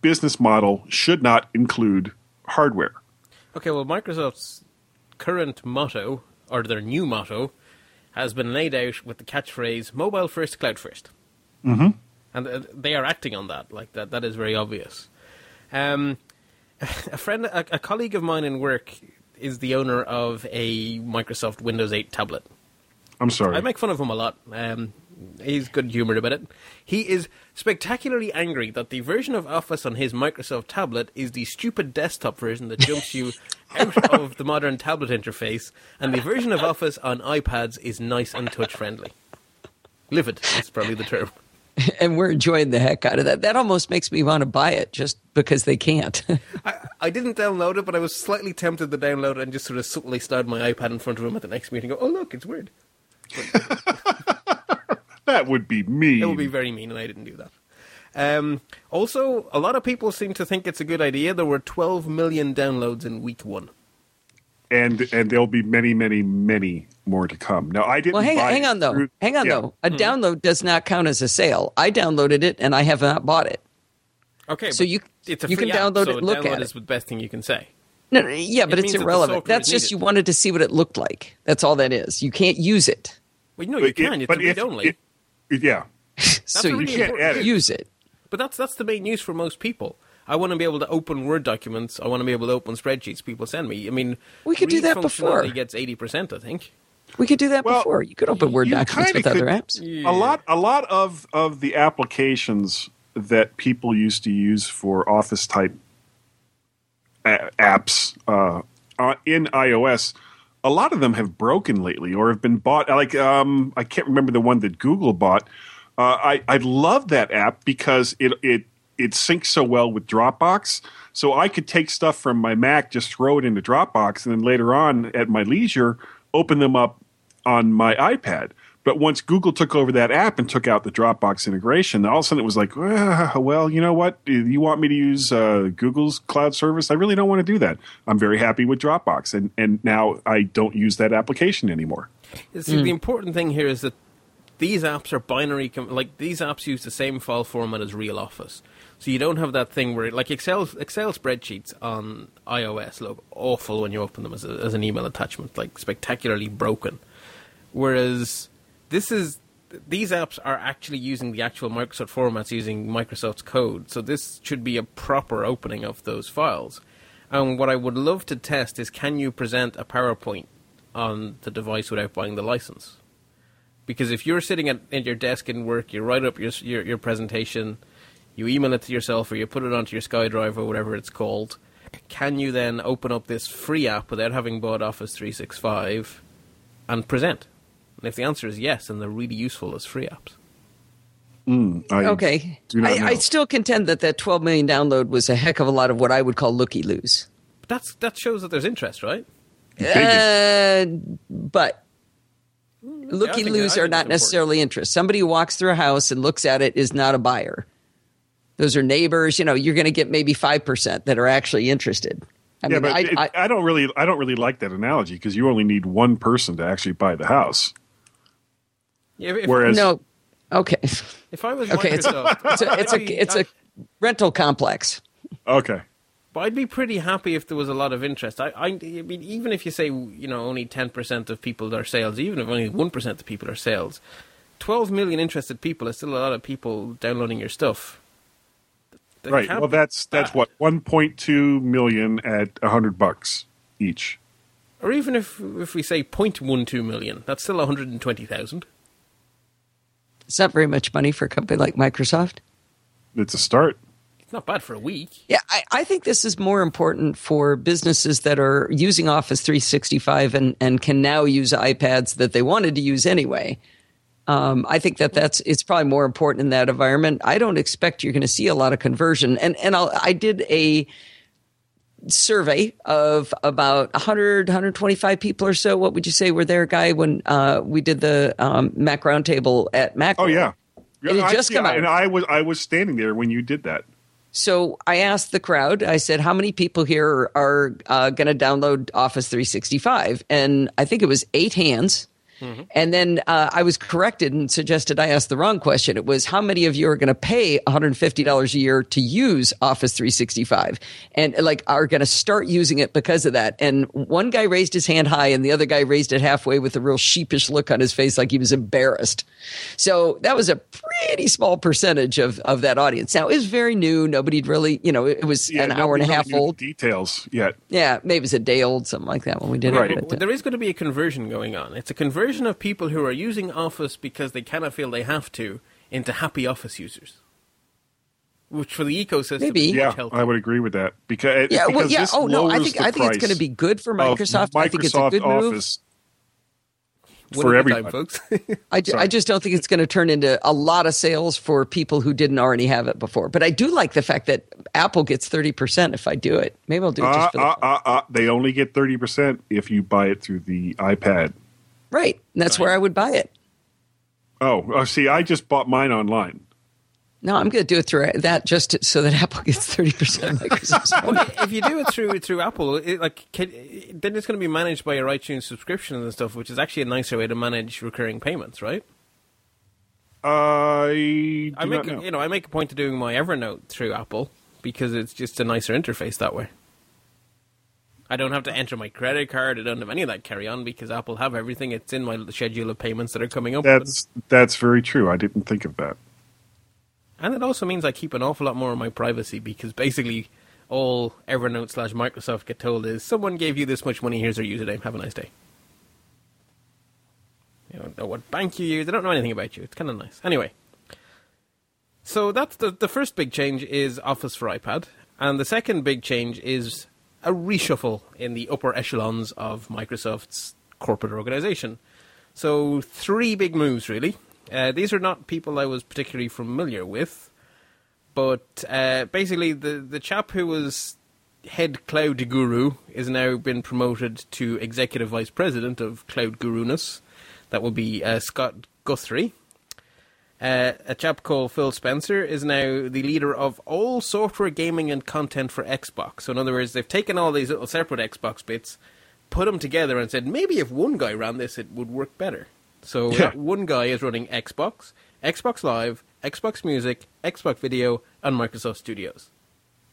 business model should not include hardware.
Okay, well, Microsoft's current motto, or their new motto, has been laid out with the catchphrase "mobile first, cloud 1st mm-hmm. and uh, they are acting on that. Like that, that is very obvious. Um, (laughs) a friend, a, a colleague of mine in work, is the owner of a Microsoft Windows 8 tablet.
I'm sorry.
I make fun of him a lot. Um, he's good humoured about it. He is spectacularly angry that the version of Office on his Microsoft tablet is the stupid desktop version that jumps you (laughs) out of the modern tablet interface, and the version of Office on iPads is nice and touch friendly. Livid is probably the term. (laughs)
And we're enjoying the heck out of that. That almost makes me want to buy it just because they can't. (laughs)
I, I didn't download it, but I was slightly tempted to download it and just sort of subtly slide my iPad in front of him at the next meeting. and Go, oh look, it's weird. (laughs)
that would be me.
It would be very mean, and I didn't do that. Um, also, a lot of people seem to think it's a good idea. There were 12 million downloads in week one.
And and there'll be many, many, many more to come. Now, I didn't.
well, hang,
buy
hang on though.
through-
Hang on
yeah.
though. A hmm. download does not count as a sale. I downloaded it and I have not bought it.
Okay,
So you-
it's a
you
free
can
app,
download
so
it and look
download
at
is
it.
the best thing you can say.
No, no, yeah, but
It
it's
means that
irrelevant. That's just
needed.
you wanted to see what it looked like. That's all that is. You can't use it.
Well, no,
But
you can.
it-
It's
but
read only.
it- yeah, (laughs)
so
really
you can't
important.
use it.
But that's that's the main use for most people. I want to be able to open Word documents. I want to be able to open spreadsheets people send me. I mean,
We could do that before.
functionality Gets eighty percent, I think.
We could do that
Well,
before. You could open Word
you
documents
kinda
with other
could-
apps.
a lot, a lot of of the applications that people used to use for Office type a- apps uh, uh, in iOS, a lot of them have broken lately or have been bought. Like um, I can't remember the one that Google bought. Uh, I I love that app because it it it syncs so well with Dropbox. So I could take stuff from my Mac, just throw it into Dropbox, and then later on at my leisure, open them up on my iPad. But once Google took over that app and took out the Dropbox integration, all of a sudden it was like, "Ah, well, you know what? You want me to use uh, Google's cloud service? I really don't want to do that. I'm very happy with Dropbox, and and now I don't use that application anymore.
See, the important thing here is that these apps are binary. Com- like these apps use the same file format as real Office, so you don't have that thing where like Excel Excel spreadsheets on iOS look awful when you open them as, a, as an email attachment, like spectacularly broken. Whereas this is these apps are actually using the actual Microsoft formats using Microsoft's code, so this should be a proper opening of those files. And what I would love to test is can you present a PowerPoint on the device without buying the license? Because if you're sitting at, at your desk in work, you write up your, your your presentation, you email it to yourself, or you put it onto your SkyDrive or whatever it's called. Can you then open up this free app without having bought Office 365 and present? And if the answer is yes, then they're really useful as free apps.
I
Okay. I, I still contend that that 12 million download was a heck of a lot of what I would call looky loos.
That's that shows that there's interest, right?
Uh, but looky
think-
loos
I
are not necessarily interest. Somebody who walks through a house and looks at it is not a buyer. Those are neighbors. You know, you're going to get maybe 5% that are actually interested. I
yeah,
mean,
but
I,
it-
I,
I don't really I don't really like that analogy because you only need one person to actually buy the house.
Yeah, if,
Whereas
no. Okay.
if I was (laughs)
Okay. It's, it's a, it's a, it's a rental complex.
okay,
But I'd be pretty happy if there was a lot of interest. I, I, I mean, even if you say you know only ten percent of people are sales, even if only one percent of people are sales, 12 million interested people is still a lot of people downloading your stuff. That
right.
can't
Well, that's that's
bad.
what 1.2 million at 100 bucks each.
Or even if if we say 0.12 million, that's still 120,000.
It's not very much money for a company like Microsoft.
It's a start.
It's not bad for a week.
Yeah, I, I think this is more important for businesses that are using Office 365 and, and can now use iPads that they wanted to use anyway. Um, I think that that's it's probably more important in that environment. I don't expect you're going to see a lot of conversion. And and I'll, I did a survey of about 100 125 people or so. What would you say were there, guy, when uh, we did the um, Mac Roundtable at Mac?
Oh yeah.
It
I-
just
yeah,
out.
and I was I was standing there when you did that.
So I asked the crowd, I said, how many people here are uh, going to download Office 365? And I think it was eight hands. And then uh, I was corrected and suggested I asked the wrong question. It was how many of you are going to pay $150 a year to use Office 365 and like are going to start using it because of that? And one guy raised his hand high and the other guy raised it halfway with a real sheepish look on his face like he was embarrassed. So that was a pretty small percentage of, of that audience. Now it was very new. Nobody'd really, you know, it was an hour and a half
knew
old.
Details yet.
Yeah, maybe it was a day old, something like that when we did
Right.
it.
But
But, uh,
there is going to be a conversion going on. It's a conversion of people who are using Office because they cannot feel they have to into happy Office users. Which for the ecosystem
Maybe.
is
Yeah,
much healthier.
I would agree with that because
yeah, well, yeah.
this
Oh no, I think I think it's going to be good for
of
Microsoft. I think it's a
Microsoft
good move.
Office
One
for
at time,
everybody.
folks. (laughs)
I. I just don't think it's going to turn into a lot of sales for people who didn't already have it before. But I do like the fact that Apple gets thirty percent if I do it. Maybe I'll do it
Uh,
just for the
uh, uh, uh, they only get thirty percent if you buy it through the iPad.
right. And that's where I would buy it.
Oh, uh, see, I just bought mine online.
No, I'm going to do it through that just to, so that (laughs) Apple gets thirty percent.
well, (laughs) if you do it through through Apple, it, like can, then it's going to be managed by your iTunes subscription and stuff, which is actually a nicer way to manage recurring payments, right?
I do
I make
not know.
you know I make a point of doing my Evernote through Apple because it's just a nicer interface that way. I don't have to enter my credit card. I don't have any of that carry on because Apple have everything. It's in my schedule of payments that are coming up.
That's that's very true. I didn't think of that.
And it also means I keep an awful lot more of my privacy because basically all Evernote slash Microsoft get told is someone gave you this much money, here's their username, have a nice day. They don't know what bank you use, they don't know anything about you. It's kind of nice. Anyway, so that's the, the first big change is Office for iPad. And the second big change is a reshuffle in the upper echelons of Microsoft's corporate organization. So, three big moves, really. Uh, these are not people I was particularly familiar with, but uh, basically, the, the chap who was head cloud guru is now been promoted to executive vice president of cloud guruness. That will be uh, Scott Guthrie. Uh, a chap called Phil Spencer is now the leader of all software gaming and content for Xbox. So, in other words, they've taken all these little separate Xbox bits, put them together, and said maybe if one guy ran this, it would work better. So,
Yeah.
that one guy is running Xbox, Xbox Live, Xbox Music, Xbox Video, and Microsoft Studios.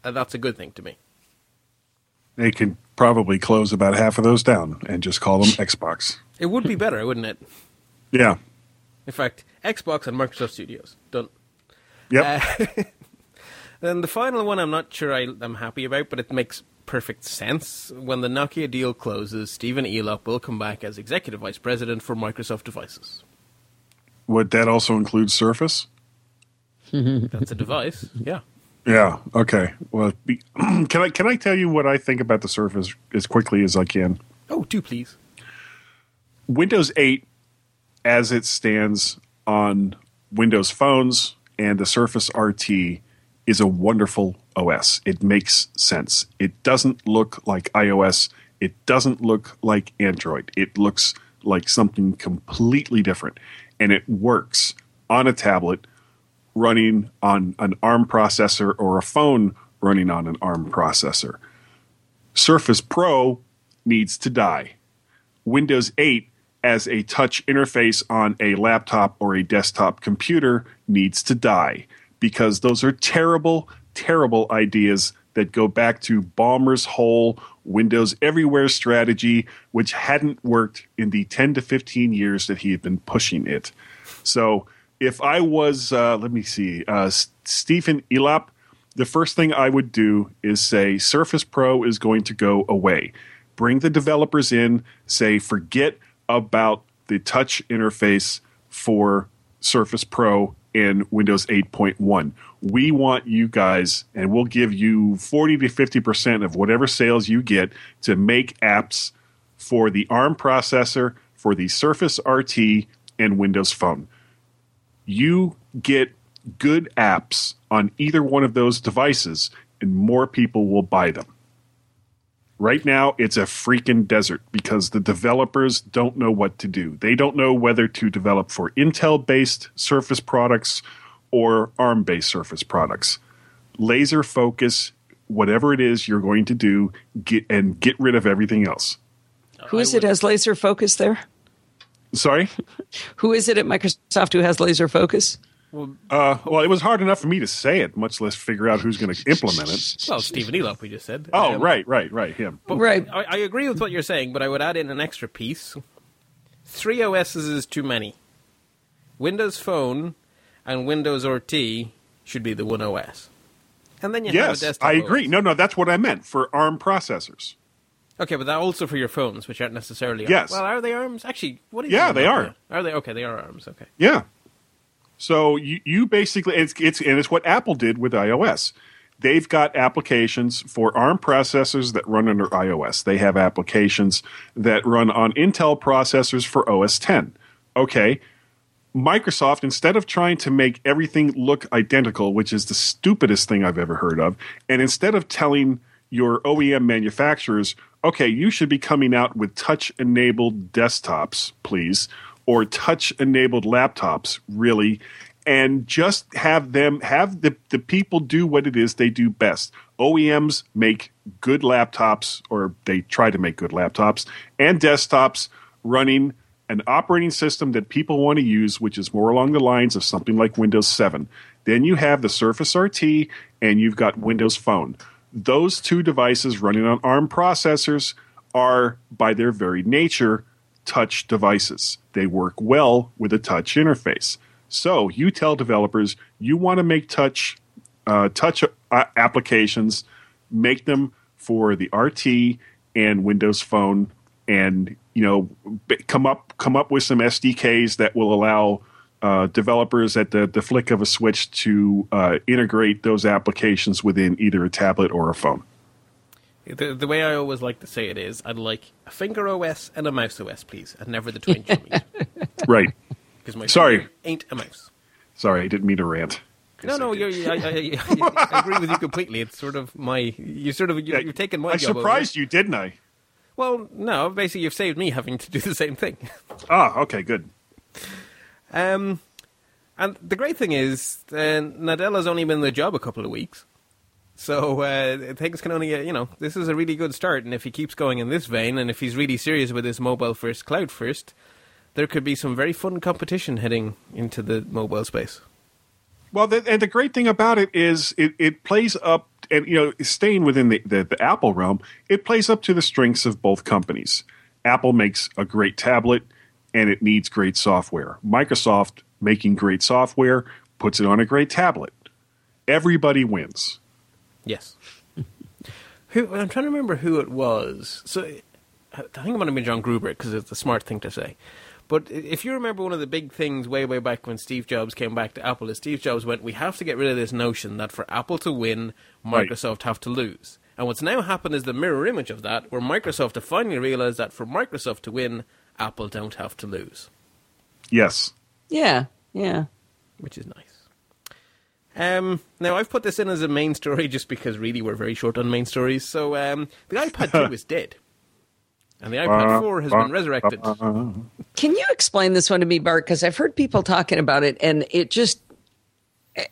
And that's a good thing to me.
They could probably close about half of those down and just call them Xbox.
It would be better, wouldn't it?
Yeah.
In fact, Xbox and Microsoft Studios. Done.
Yep.
Uh, (laughs) then the final one I'm not sure I, I'm happy about, but it makes perfect sense. When the Nokia deal closes, Stephen Elop will come back as executive vice president for Microsoft devices.
Would that also include Surface? (laughs)
That's a device, yeah.
Yeah. Okay. Well, be, (clears throat) can I can I tell you what I think about the Surface as quickly as I can?
Oh, do please.
Windows 8, as it stands on Windows phones and the Surface RT, is a wonderful OS. It makes sense. It doesn't look like iOS. It doesn't look like Android. It looks like something completely different. And it works on a tablet running on an ARM processor or a phone running on an ARM processor. Surface Pro needs to die. Windows 8 as a touch interface on a laptop or a desktop computer needs to die because those are terrible, terrible ideas that go back to Ballmer's whole Windows Everywhere strategy, which hadn't worked in the 10 to 15 years that he had been pushing it. So if I was, uh, let me see, uh, Stephen Elop, the first thing I would do is say Surface Pro is going to go away. Bring the developers in, say, forget about the touch interface for Surface Pro in Windows 8.1. We want you guys, and we'll give you 40 to 50% of whatever sales you get to make apps for the ARM processor, for the Surface RT, and Windows Phone. You get good apps on either one of those devices, and more people will buy them. Right now, it's a freaking desert because the developers don't know what to do. They don't know whether to develop for Intel based Surface products or ARM based Surface products. Laser focus, whatever it is you're going to do, get and get rid of everything else.
Oh, who is it has laser focus there?
Sorry? (laughs)
Who is it at Microsoft who has laser focus?
Uh, well, it was hard enough for me to say it, much less figure out who's going to implement it.
Well, Stephen Elop, we just said.
Oh,
Um,
right, right, right. Him.
But
Right.
I, I agree with what you're saying, but I would add in an extra piece. Three OSs is too many. Windows Phone and Windows RT should be the one OS. And then you have a
Yes,
desktop
I agree.
OS.
No, no, that's what I meant for ARM processors.
Okay, but that also for your phones, which aren't necessarily.
Yes.
Well, are they ARMs? Actually, what do you
Yeah, they are.
that? Are they? Okay, they are ARMs. Okay.
Yeah. So you, you basically it's it's and it's what Apple did with iOS. They've got applications for ARM processors that run under iOS. They have applications that run on Intel processors for OS 10. Okay. Microsoft, instead of trying to make everything look identical, which is the stupidest thing I've ever heard of, and instead of telling your OEM manufacturers, okay, you should be coming out with touch enabled desktops, please, or touch enabled laptops, really, and just have them have the, the people do what it is they do best. OEMs make good laptops, or they try to make good laptops, and desktops running an operating system that people want to use, which is more along the lines of something like Windows 7. Then you have the Surface RT and you've got Windows Phone. Those two devices running on ARM processors are, by their very nature, touch devices. They work well with a touch interface. So you tell developers you want to make touch uh, touch uh, applications, make them for the RT and Windows Phone, and you know come up come up with some SDKs that will allow uh, developers at the, the flick of a switch to uh, integrate those applications within either a tablet or a phone.
The, the way I always like to say it is, I'd like a finger OS and a mouse OS, please, and never the twin (laughs) chummies.
right.
Because my
Sorry.
ain't a mouse.
Sorry, I didn't mean to rant.
No, no, you're, I, I, I, I (laughs) agree with you completely. It's sort of my, you sort of, you,
Yeah,
you've taken my
I
job. over.
surprised you, didn't I?
Well, no, basically you've saved me having to do the same thing.
Ah, okay, good.
Um, and the great thing is, uh, Nadella's only been in the job a couple of weeks. So uh, things can only, uh, you know, this is a really good start. And if he keeps going in this vein, and if he's really serious with his mobile first, cloud first, there could be some very fun competition heading into the mobile space.
Well, the, and the great thing about it is it, it plays up, and you know, staying within the, the, the Apple realm, it plays up to the strengths of both companies. Apple makes a great tablet, and it needs great software. Microsoft making great software puts it on a great tablet. Everybody wins.
Yes. (laughs) who I'm trying to remember who it was. So I think it might have been John Gruber because it's a smart thing to say. But if you remember one of the big things way, way back when Steve Jobs came back to Apple, is Steve Jobs went, "We have to get rid of this notion that for Apple to win,
Right.
Microsoft have to lose." And what's now happened is the mirror image of that, where Microsoft have finally realized that for Microsoft to win, Apple don't have to lose,
Yes.
Yeah, yeah.
which is nice. Um, now I've put this in as a main story (laughs) just because really we're very short on main stories. So um, the iPad 2 (laughs) is dead, and the iPad 4 has been resurrected.
Can you explain this one to me, Bart? Because I've heard people talking about it, and it just.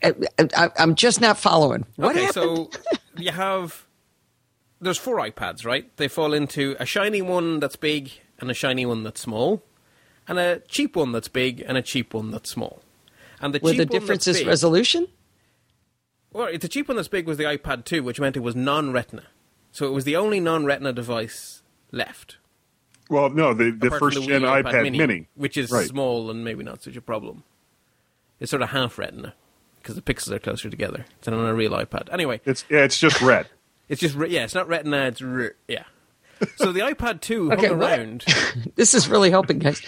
I, I, I'm just not following. What
okay,
happened?
so (laughs) you have there's four iPads, right? They fall into a shiny one that's big and a shiny one that's small, and a cheap one that's big and a cheap one that's small. And the
Were
cheap
the
one that's
difference is
big-
resolution?
Well, the cheap one that's big was the iPad 2, which meant it was non-Retina. So it was the only non-Retina device left.
Well, no, the, the first
Wii
gen iPad, Mini,
which is
Right.
small and maybe not such a problem. It's sort of half Retina because the pixels are closer together than on a real iPad. Anyway,
It's yeah, it's just red. (laughs)
it's just re- yeah, it's not Retina. It's re- yeah. So the iPad 2 (laughs)
Okay,
hung
what?
around. (laughs)
This is really helping, guys.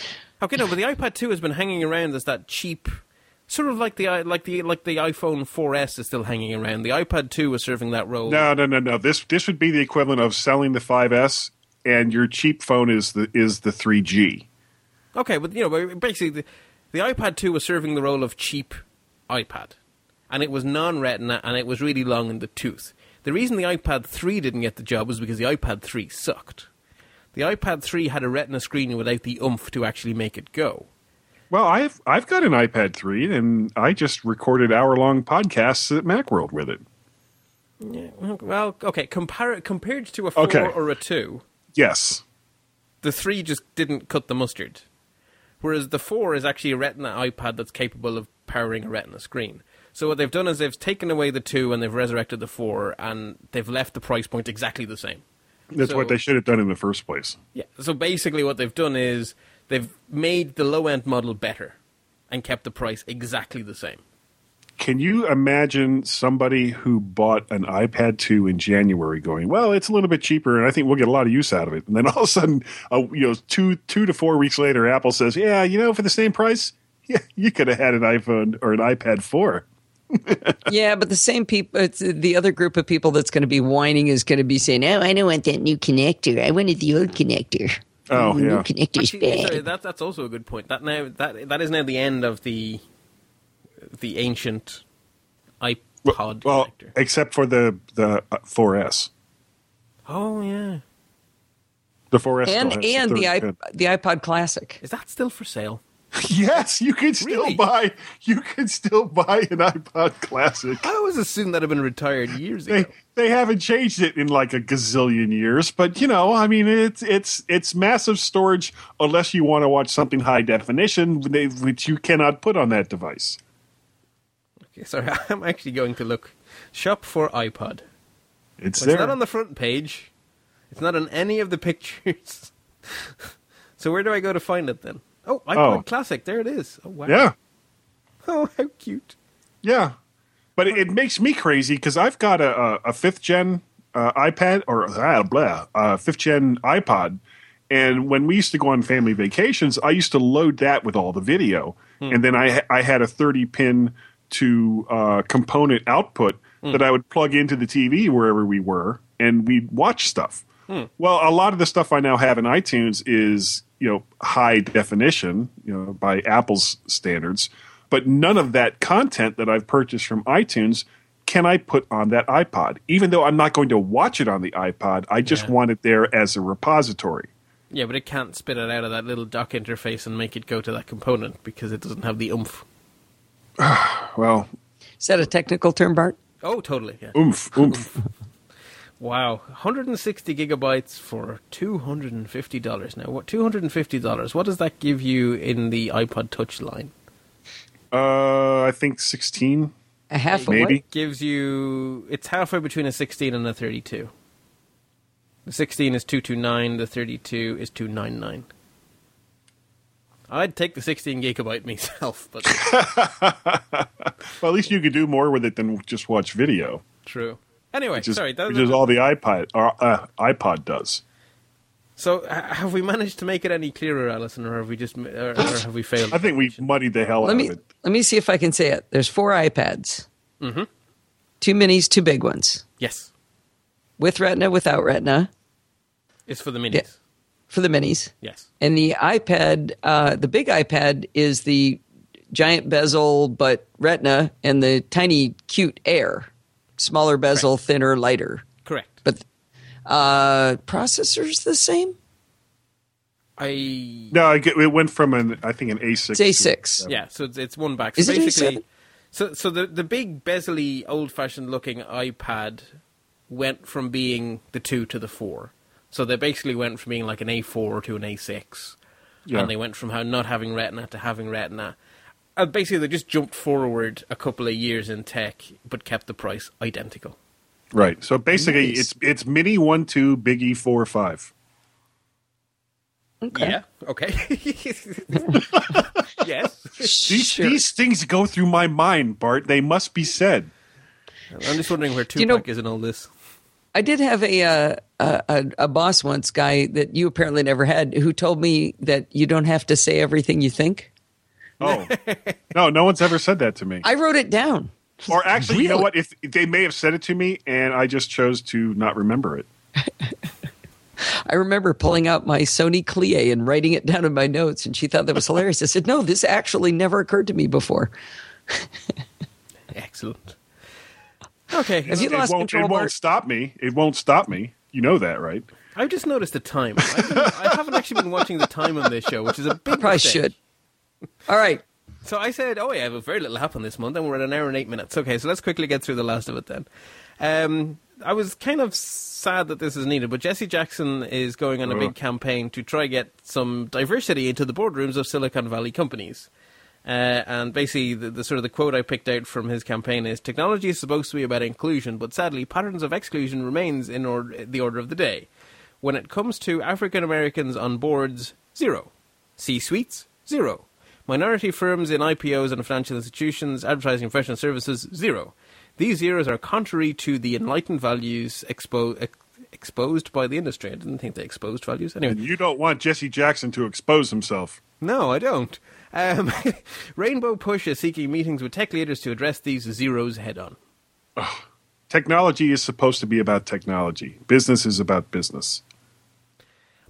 Okay, no, but the iPad 2 has been hanging around as that cheap, sort of like the uh, like the like the iPhone 4S is still hanging around. The iPad 2 was serving that role.
No, no, no, no. This this would be the equivalent of selling the 5S, and your cheap phone is the is the 3G.
Okay, but you know, basically, the, the iPad 2 was serving the role of cheap iPad, and it was non-Retina, and it was really long in the tooth. The reason the iPad 3 didn't get the job was because the iPad 3 sucked. The iPad 3 had a Retina screen without the oomph to actually make it go.
Well, I've I've got an iPad 3, and I just recorded hour long podcasts at MacWorld with it.
Yeah, well, okay, compar- compared to a 4
Okay.
or a 2,
Yes.
the 3 just didn't cut the mustard. Whereas the 4 is actually a Retina iPad that's capable of powering a Retina screen. So what they've done is they've taken away the 2 and they've resurrected the 4 and they've left the price point exactly the same.
That's
So-
what they should have done in the first place.
Yeah. So basically what they've done is they've made the low end model better and kept the price exactly the same.
Can you imagine somebody who bought an iPad 2 in January going, well, it's a little bit cheaper and I think we'll get a lot of use out of it. And then all of a sudden, uh, you know, two, two to four weeks later, Apple says, yeah, you know, for the same price, (laughs) yeah, you could have had an iPhone or an iPad 4. (laughs)
Yeah, but the same people, it's the other group of people that's going to be whining is going to be saying, "Oh, I don't want that new connector. I wanted the old connector.
Oh,
the new
yeah.
connector's
Actually, sorry, that, that's also a good point. That now that that is now the end of the the ancient iPod
Well,
connector.
except for the, the uh, 4S.
Oh yeah,
The 4S
And
still has
and the iP- the iPod Classic.
is that still for sale? (laughs)
Yes, you can still
Really?
buy you can still buy an iPod Classic.
I always assumed that had been retired years ago.
they haven't changed it in like a gazillion years, but you know, I mean, it's it's it's massive storage unless you want to watch something high definition, which you cannot put on that device.
Okay, sorry, (laughs) I'm actually going to look shop for iPod.
It's
It's
there.
not on the front page. It's not on any of the pictures. (laughs) so where do I go to find it then? Oh, iPod
Oh.
Classic. There it is. Oh wow.
yeah, (laughs)
Oh, how cute.
yeah, but it, it makes me crazy because I've got a, a, a fifth gen uh, iPad or uh, blah, uh, fifth gen iPod. And when we used to go on family vacations, I used to load that with all the video, and then I I had a thirty pin to uh, component output that I would plug into the TV wherever we were, and we'd watch stuff. Well, a lot of the stuff I now have in iTunes is you know high definition, you know by Apple's standards, but none of that content that I've purchased from iTunes can I put on that iPod. Even though I'm not going to watch it on the iPod, I just
Yeah.
want it there as a repository.
Yeah, but it can't spit it out of that little dock interface and make it go to that component because it doesn't have the oomph. (sighs)
Well,
Is that a technical term, Bart?
Oh, totally. Yeah.
oomph, oomph.
Wow, 160 gigabytes for $250 now. What 250 dollars? What does that give you in the iPod Touch line?
uh, I think 16.
A half
Maybe.
a what?
Gives you it's halfway between a 16 and a 32. The 16 is 229, the 32 is 299. I'd take the 16 gigabyte (laughs) myself, but (laughs)
Well, at least you could do more with it than just watch video,
true. Anyway,
which is,
sorry. That,
which is all the iPod or, uh, iPod does.
So, h- have we managed to make it any clearer, Allison, or have we just, or, or have we failed?
I think we muddied the hell
Let
out
me
of it.
let me see if I can say it. There's four iPads. Mm-hmm. Two minis, two big ones.
Yes,
With Retina, without Retina
it's for the minis.
Yeah. for the minis.
Yes.
And the iPad, uh, the big iPad is the giant bezel but Retina, and the tiny cute Air, smaller bezel, thinner, lighter.
Correct.
But uh, processor's the same.
I
No, I get, it went from an I think an A6.
It's A6.
yeah. So it's, it's one back.
Is
so
it
basically,
A7?
so so the the big bezel old fashioned looking iPad went from being the two to the four. So they basically went from being like an A4 to an A6,
Yeah.
and they went from how not having Retina to having Retina. Uh, basically they just jumped forward a couple of years in tech, but kept the price identical.
Right. So basically,
Nice.
it's it's Mini one two, Biggie four five.
Okay.
Yeah. Okay. (laughs) yes.
These
Sure.
these things go through my mind, Bart. They must be said.
I'm just wondering where Tupac
You know-
is in all this.
I did have a, uh, a a a boss once, guy that you apparently never had, who told me that you don't have to say everything you think.
Oh no, no one's ever said that to me.
I wrote it down.
Or actually, you know what? If they may have said it to me, and I just chose to not remember it. (laughs)
I remember pulling out my Sony Clie and writing it down in my notes, and she thought that was hilarious. I said, "No, this actually never occurred to me before." (laughs)
Excellent. Okay.
Have you
It
lost
won't.
control,
It won't stop me. It won't stop me. You know that, right?
I've just noticed the time. I've been, I haven't actually been watching the time on this show, which is a big
Probably
mistake.
should. (laughs) All right.
So I said, "Oh, yeah, I have very little happened this month, and we're at an hour and eight minutes." Okay, so let's quickly get through the last of it then. Um, I was kind of sad that this is needed, but Jesse Jackson is going on a big campaign to try to get some diversity into the boardrooms of Silicon Valley companies. Uh, and basically, the, the sort of the quote I picked out from his campaign is: "Technology is supposed to be about inclusion, but sadly, patterns of exclusion remains in or- the order of the day. When it comes to African Americans on boards, zero. C-suites, zero. Minority firms in IPOs and financial institutions, advertising and professional services, zero. These zeros are contrary to the enlightened values expo- ex- exposed by the industry. I didn't think they exposed values. Anyway,
You don't want Jesse Jackson to expose himself.
no, I don't. Um, (laughs) Rainbow Push is seeking meetings with tech leaders to address these zeros head on.
Technology is supposed to be about technology. Business is about business.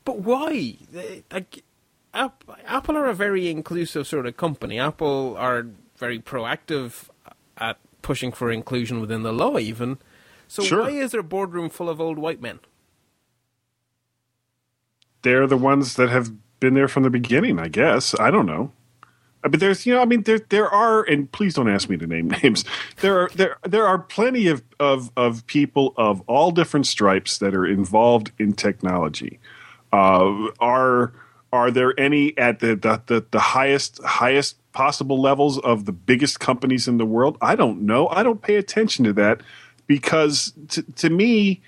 But why? Like, Apple are a very inclusive sort of company. Apple are very proactive at pushing for inclusion within the law, even. So
Sure.
why is their boardroom full of old white men?
They're the ones that have been there from the beginning, I guess. I don't know. Uh, But there's, you know, I mean, there there are, and please don't ask me to name (laughs) names. There are there there are plenty of of of people of all different stripes that are involved in technology. Uh, are are there any at the, the the the highest highest possible levels of the biggest companies in the world? I don't know. I don't pay attention to that because to, to me,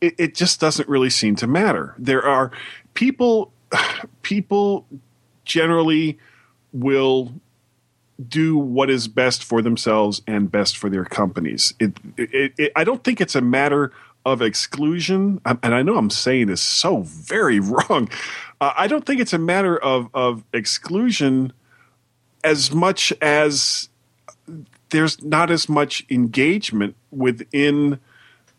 it, it just doesn't really seem to matter. There are people (sighs) people generally will do what is best for themselves and best for their companies. It, it, it, I don't think it's a matter of exclusion, and I know I'm saying this so very (laughs) wrong. Uh, I don't think it's a matter of of exclusion as much as there's not as much engagement within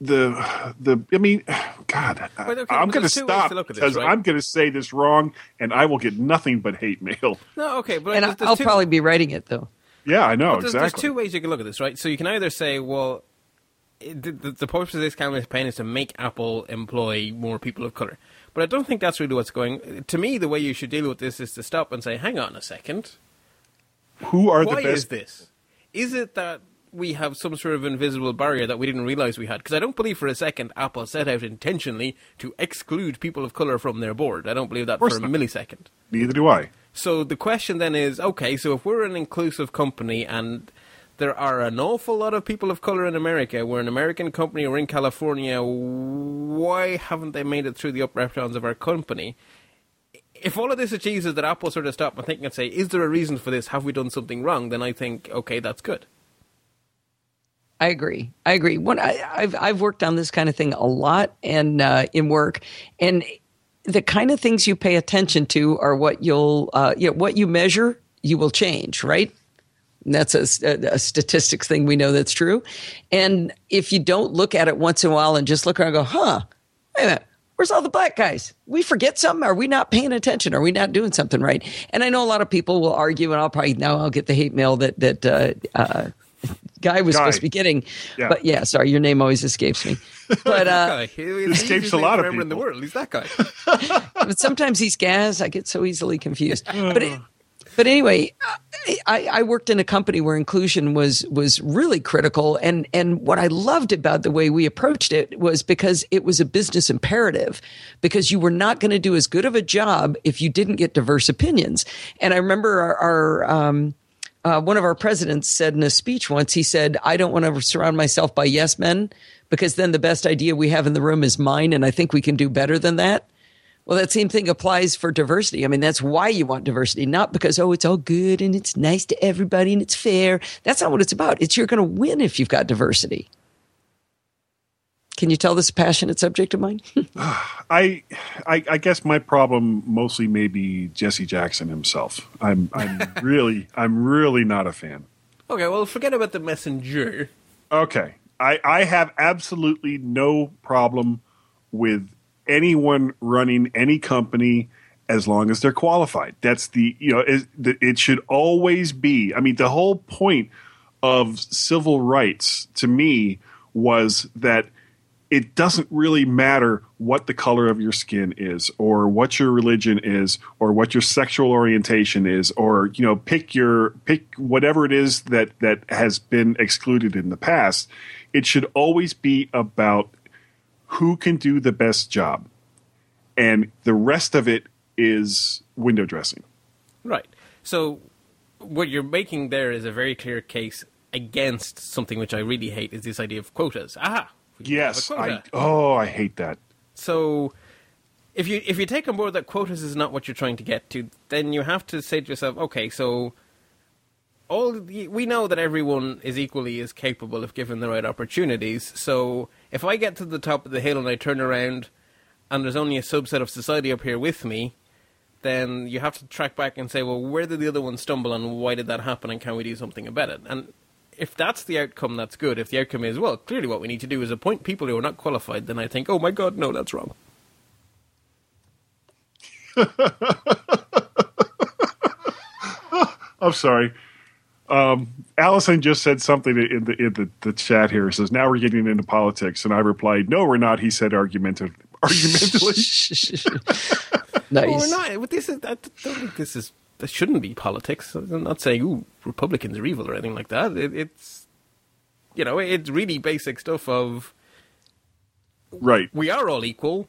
the the. I mean, God, I-
Well, okay,
I'm going to
there's two ways
stop
to look this,
because
right?
I'm going to say this wrong, and I will get nothing but hate mail.
No, okay, but
And
there's- there's
I'll
two-
probably be writing it though.
Yeah, I know
there's,
exactly.
there's two ways you can look at this, right? So you can either say, well, the, the, the purpose of this campaign is to make Apple employ more people of color. But I don't think that's really what's going. To me, the way you should deal with this is to stop and say, hang on a second.
Who are
Why
the
is
best?
this? Is it that we have some sort of invisible barrier that we didn't realize we had? Because I don't believe for a second Apple set out intentionally to exclude people of color from their board. I don't believe that for a
not.
millisecond.
Neither do I.
So the question then is, okay, so if we're an inclusive company and there are an awful lot of people of color in America, we're an American company, we're in California, why haven't they made it through the upper echelons of our company? If all of this achieves is that Apple sort of stop and think and say, is there a reason for this? Have we done something wrong? Then I think, okay, that's good.
I agree. I agree. When I, I've I've worked on this kind of thing a lot and uh, in work, and the kind of things you pay attention to are what you'll uh, you know, what you measure. You will change, right? And that's a, a statistics thing. We know that's true. And if you don't look at it once in a while and just look around and go, huh, wait a minute, where's all the black guys? We forget something? Are we not paying attention? Are we not doing something right? And I know a lot of people will argue, and I'll probably now I'll get the hate mail that that uh, uh, guy was
Guy.
supposed to be getting.
Yeah.
But yeah, sorry, your name always escapes me. (laughs) But uh,
Guy, he-
escapes a lot of
people in the
people.
world. He's that guy. (laughs)
but sometimes these gas, I get so easily confused. But it, but anyway, I, I worked in a company where inclusion was was really critical, and and what I loved about the way we approached it was because it was a business imperative, because you were not going to do as good of a job if you didn't get diverse opinions. And I remember our. our um, uh, one of our presidents said in a speech once, he said, I don't want to surround myself by yes men because then the best idea we have in the room is mine. And I think we can do better than that. Well, that same thing applies for diversity. I mean, that's why you want diversity, not because, oh, it's all good and it's nice to everybody and it's fair. That's not what it's about. It's you're going to win if you've got diversity. Can you tell this passionate subject of mine? (laughs)
I, I, I guess my problem mostly may be Jesse Jackson himself. I'm, I'm (laughs) really, I'm really not a fan.
Okay, well, forget about the messenger.
Okay, I, I have absolutely no problem with anyone running any company as long as they're qualified. That's the you know it, should always be. I mean, the whole point of civil rights to me was that it doesn't really matter what the color of your skin is or what your religion is or what your sexual orientation is or you know pick your pick whatever it is that that has been excluded in the past it should always be about who can do the best job and the rest of it is window dressing
Right. So what you're making there is a very clear case against something which I really hate is this idea of quotas. Aha. we can have a
yes i oh i hate that
So if you if you take on board that quotas is not what you're trying to get to, then you have to say to yourself, okay, so all the- we know that everyone is equally as capable if given the right opportunities. So if I get to the top of the hill and I turn around and there's only a subset of society up here with me, then you have to track back and say, well, where did the other one stumble and why did that happen and can we do something about it? And if that's the outcome, that's good. If the outcome is, well, clearly what we need to do is appoint people who are not qualified, then I think, oh my god, no, that's wrong. (laughs)
I'm sorry. Um, Allison just said something in the in the, the chat here. It says now we're getting into politics, and I replied, "No, we're not." He said, "Argumentative, (laughs) argumentally."
nice.
Well, we're not. This is. I don't think this is. This shouldn't be politics. I'm not saying, "Ooh, Republicans are evil" or anything like that. It, it's, you know, it's really basic stuff of
right.
we are all equal.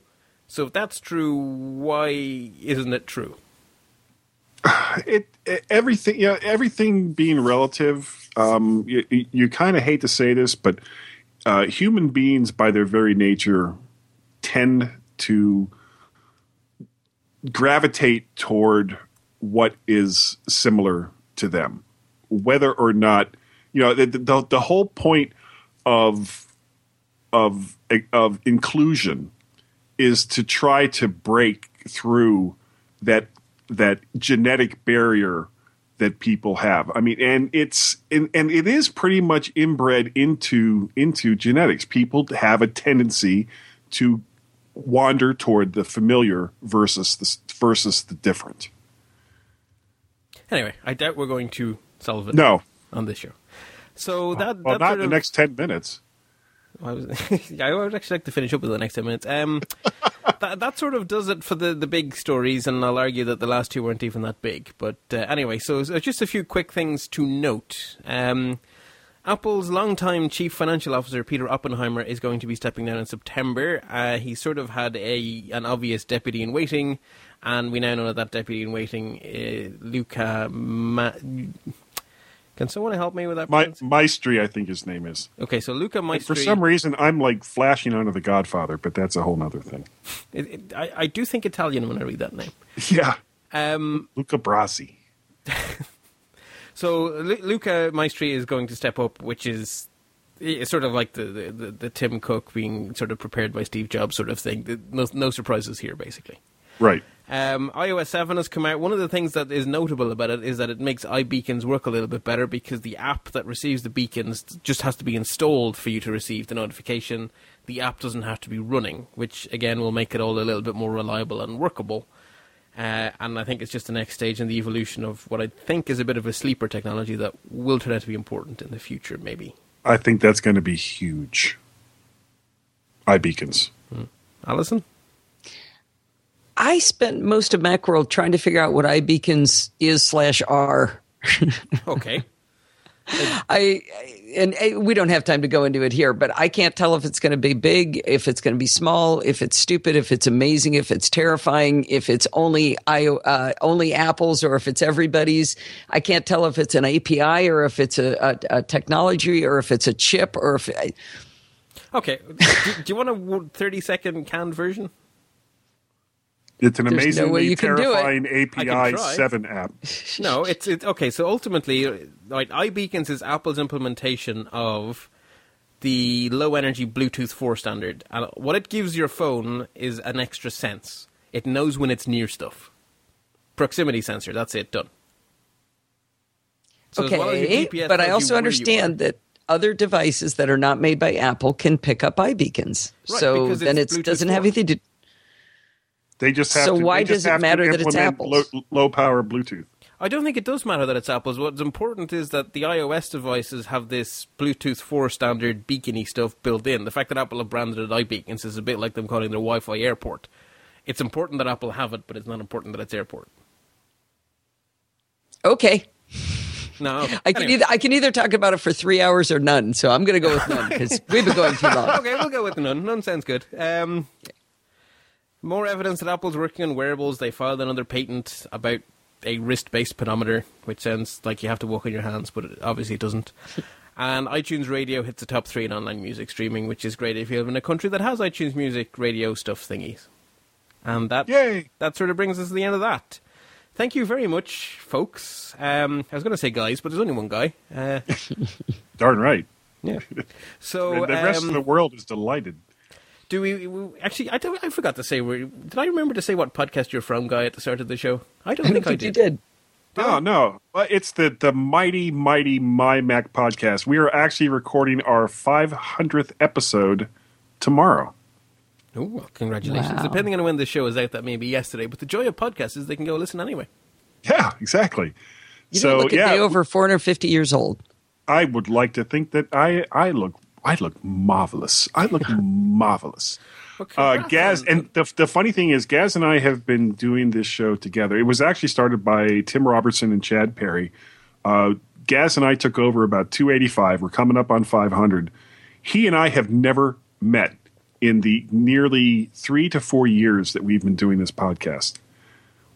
So if that's true, why isn't it true?
It, it everything. You know, everything being relative. Um, you, you kind of hate to say this, but uh, human beings, by their very nature, tend to gravitate toward what is similar to them, whether or not you know the the, the whole point of of of inclusion is to try to break through that that genetic barrier that people have. I mean, and it's and, and it is pretty much inbred into into genetics. People have a tendency to wander toward the familiar versus the versus the different.
Anyway, I doubt we're going to solve it.
No,
on this show. So uh, that
well,
that
not
sort
in the next ten minutes.
I was, (laughs) I would actually like to finish up with the next 10 minutes. Um, (laughs) that, that sort of does it for the, the big stories, and I'll argue that the last two weren't even that big. But uh, anyway, so just a few quick things to note. Um, Apple's longtime chief financial officer, Peter Oppenheimer, is going to be stepping down in September. Uh, he sort of had a an obvious deputy in waiting, and we now know that that deputy in waiting, uh, Luca. Ma- Can someone help me with that?
My. Maestri, I think his name is.
okay, so Luca Maestri.
For some reason, I'm like flashing onto the Godfather, but that's a whole nother thing.
It, it, I, I do think Italian when I read that name.
Yeah,
Um,
Luca Brasi. (laughs)
so Lu- Luca Maestri is going to step up, which is it's sort of like the, the, the, the Tim Cook being sort of prepared by Steve Jobs sort of thing. No, no surprises here, basically.
Right.
Um, iOS 7 has come out. One of the things that is notable about it is that it makes iBeacons work a little bit better because the app that receives the beacons just has to be installed for you to receive the notification. The app doesn't have to be running, which again will make it all a little bit more reliable and workable. Uh, and I think it's just the next stage in the evolution of what I think is a bit of a sleeper technology that will turn out to be important in the future, maybe.
I think that's going to be huge. iBeacons.
Allison?
I spent most of Macworld trying to figure out what iBeacons is slash are.
Okay.
I and uh, we don't have time to go into it here, but I can't tell if it's going to be big, if it's going to be small, if it's stupid, if it's amazing, if it's terrifying, if it's only I uh, only Apple's or if it's everybody's. I can't tell if it's an API or if it's a, a, a technology or if it's a chip or if. I,
Okay, do, do you want a thirty second canned version?
It's an
There's
amazingly
way you can do
terrifying API 7 app. (laughs)
No, it's it's okay. So ultimately, like iBeacons is Apple's implementation of the low energy Bluetooth 4 standard. And what it gives your phone is an extra sense. It knows when it's near stuff. Proximity sensor. That's it. Done. So as well
okay,
GPS
but I also
you
understand that other devices that are not made by Apple can pick up iBeacons.
Right,
so then it doesn't have anything to.
They just have
So
to,
why does it matter that it's
implement low,
Apple's?
low power Bluetooth.
I don't think it does matter that it's Apple's. What's important is that the iOS devices have this Bluetooth 4 standard beacony stuff built in. The fact that Apple have branded it iBeacons is a bit like them calling their Wi-Fi airport. It's important that Apple have it, but it's not important that it's airport.
Okay,
No, okay. (laughs)
I can
Anyway.
either I can either talk about it for three hours or none. So I'm going to go with none because we've been going too long. (laughs)
okay, we'll go with none. None sounds good. Um, more evidence that Apple's working on wearables. They filed another patent about a wrist-based pedometer, which sounds like you have to walk on your hands, but it obviously doesn't. (laughs) And iTunes Radio hits the top three in online music streaming, which is great if you live in a country that has iTunes Music radio stuff thingies. And that
Yay!
that sort of brings us to the end of that. Thank you very much, folks. Um, I was going to say guys, but there's only one guy. Uh, (laughs)
Darn right.
yeah. (laughs) So
And the rest
um,
of the world is delighted.
Do we, we actually? I don't. I forgot to say. Did I remember to say what podcast you're from, guy, at the start of the show? I don't
I
think
don't
I
think you
did.
did.
No, no. But It's the, the mighty, mighty My Mac podcast. We are actually recording our 500th episode tomorrow.
Oh, well, congratulations!
Wow.
Depending on when the show is out, that may be yesterday. But the joy of podcasts is they can go listen anyway.
Yeah, exactly.
You
so
don't look a
yeah,
over 450 years old.
I would like to think that I I look I look marvelous. I look marvelous.
Okay,
Uh, Gaz, and the the funny thing is, Gaz and I have been doing this show together. It was actually started by Tim Robertson and Chad Perry. Uh, Gaz and I took over about 285. We're coming up on 500. He and I have never met in the nearly three to four years that we've been doing this podcast.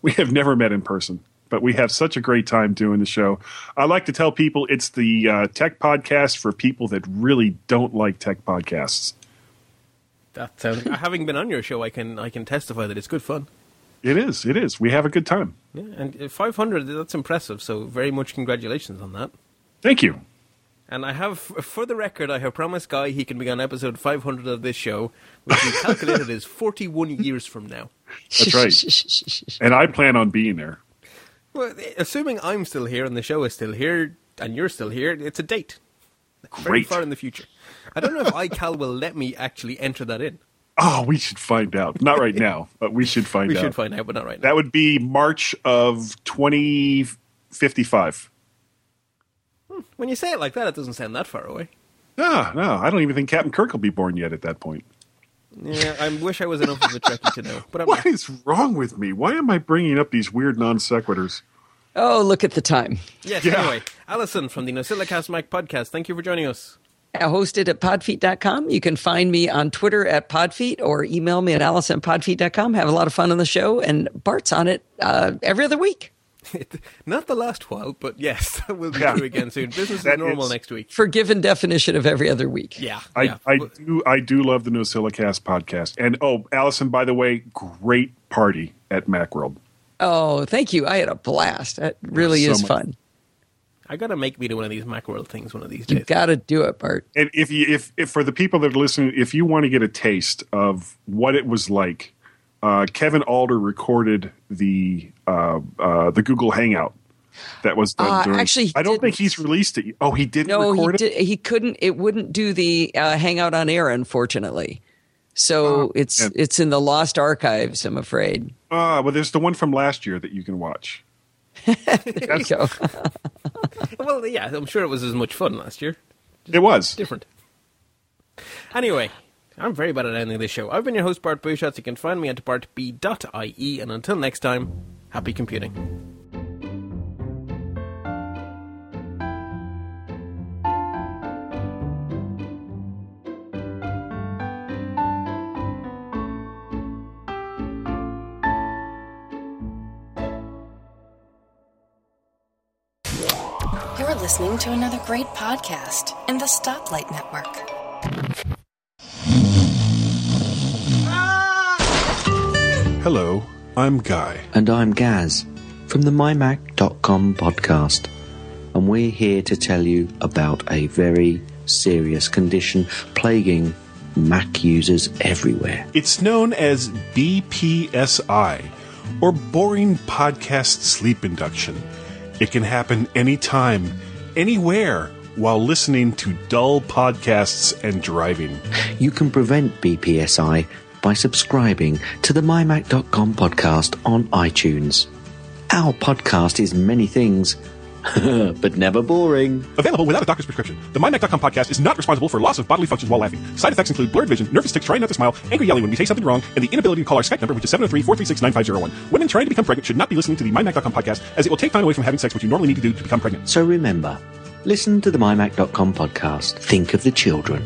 We have never met in person, but we have such a great time doing the show. I like to tell people it's the uh, tech podcast for people that really don't like tech podcasts.
that sounds. having been on your show, I can I can testify that it's good fun.
It is. It is. We have a good time.
Yeah, and uh, 500. That's impressive. So very much congratulations on that.
Thank you.
And I have, for the record, I have promised Guy he can be on episode 500 of this show, which we calculated is 41 years from now.
That's right. (laughs) And I plan on being there.
Well, assuming I'm still here and the show is still here and you're still here, it's a date. Very
Great.
far in the future. I don't know if iCal will let me actually enter that in.
Oh, we should find out. Not right now, but we should find
We
out.
should find out, but not right now.
that would be March of 2055.
Hmm, when you say it like that, it doesn't sound that far away.
No, no, I don't even think Captain Kirk will be born yet at that point.
Yeah, I wish I was enough of a Trekkie to know, but I'm
What
not.
is wrong with me? Why am I bringing up these weird non sequiturs?
oh, look at the time.
Yes,
Yeah.
anyway. Allison from the NosillaCast Mac podcast, thank you for joining us.
I hosted at podfeet.com. You can find me on Twitter at podfeet or email me at alice at podfeet.com. Have a lot of fun on the show, and Bart's on it uh, every other week. (laughs)
Not the last while, but yes, (laughs) that will be
Yeah.
true again soon. Business (laughs) is normal
is-
next week.
Forgiven definition of every other week.
Yeah.
I,
yeah.
I do I do love the NosillaCast podcast. And oh, Allison, by the way, great party at Macworld.
Oh, thank you. I had a blast. That really
So
is
much
fun.
I gotta make me to one of these Macworld things one of these days.
You
days.
got to do it, Bart.
And if you if, if for the people that are listening, if you want to get a taste of what it was like, uh, Kevin Alder recorded the uh, uh, the Google Hangout that was done
Uh,
during.
actually, he
I don't
didn't.
think he's released it. Oh, he didn't
No, he
it.
did, he couldn't. It wouldn't do the uh, hangout on air, unfortunately. So
Oh,
it's
yeah.
it's in the lost archives. I'm afraid.
Ah, well, there's the one from last year that you can watch. (laughs)
There you go. (laughs)
well, yeah, I'm sure it was as much fun last year.
It was.
Different. Anyway, I'm very bad at ending this show. I've been your host, Bart Busschots. You can find me at bartb.ie, and until next time, happy computing.
You're listening to another great podcast in the Stoplight Network.
Hello, I'm Guy.
And I'm Gaz from the MyMac.com podcast. And we're here to tell you about a very serious condition plaguing Mac users everywhere.
It's known as BPSI, or Boring Podcast Sleep Induction. It can happen anytime, anywhere, while listening to dull podcasts and driving.
You can prevent BPSI by subscribing to the MyMac.com podcast on iTunes. Our podcast is many things, (laughs) but never boring.
Available without a doctor's prescription. The MyMac.com podcast is not responsible for loss of bodily functions while laughing. Side effects include blurred vision, nervous tics trying not to smile, angry yelling when we say something wrong, and the inability to call our Skype number, which is 703-436-9501. Women trying to become pregnant should not be listening to the MyMac.com podcast, as it will take time away from having sex, which you normally need to do to become pregnant.
So remember, listen to the MyMac.com podcast. Think of the children.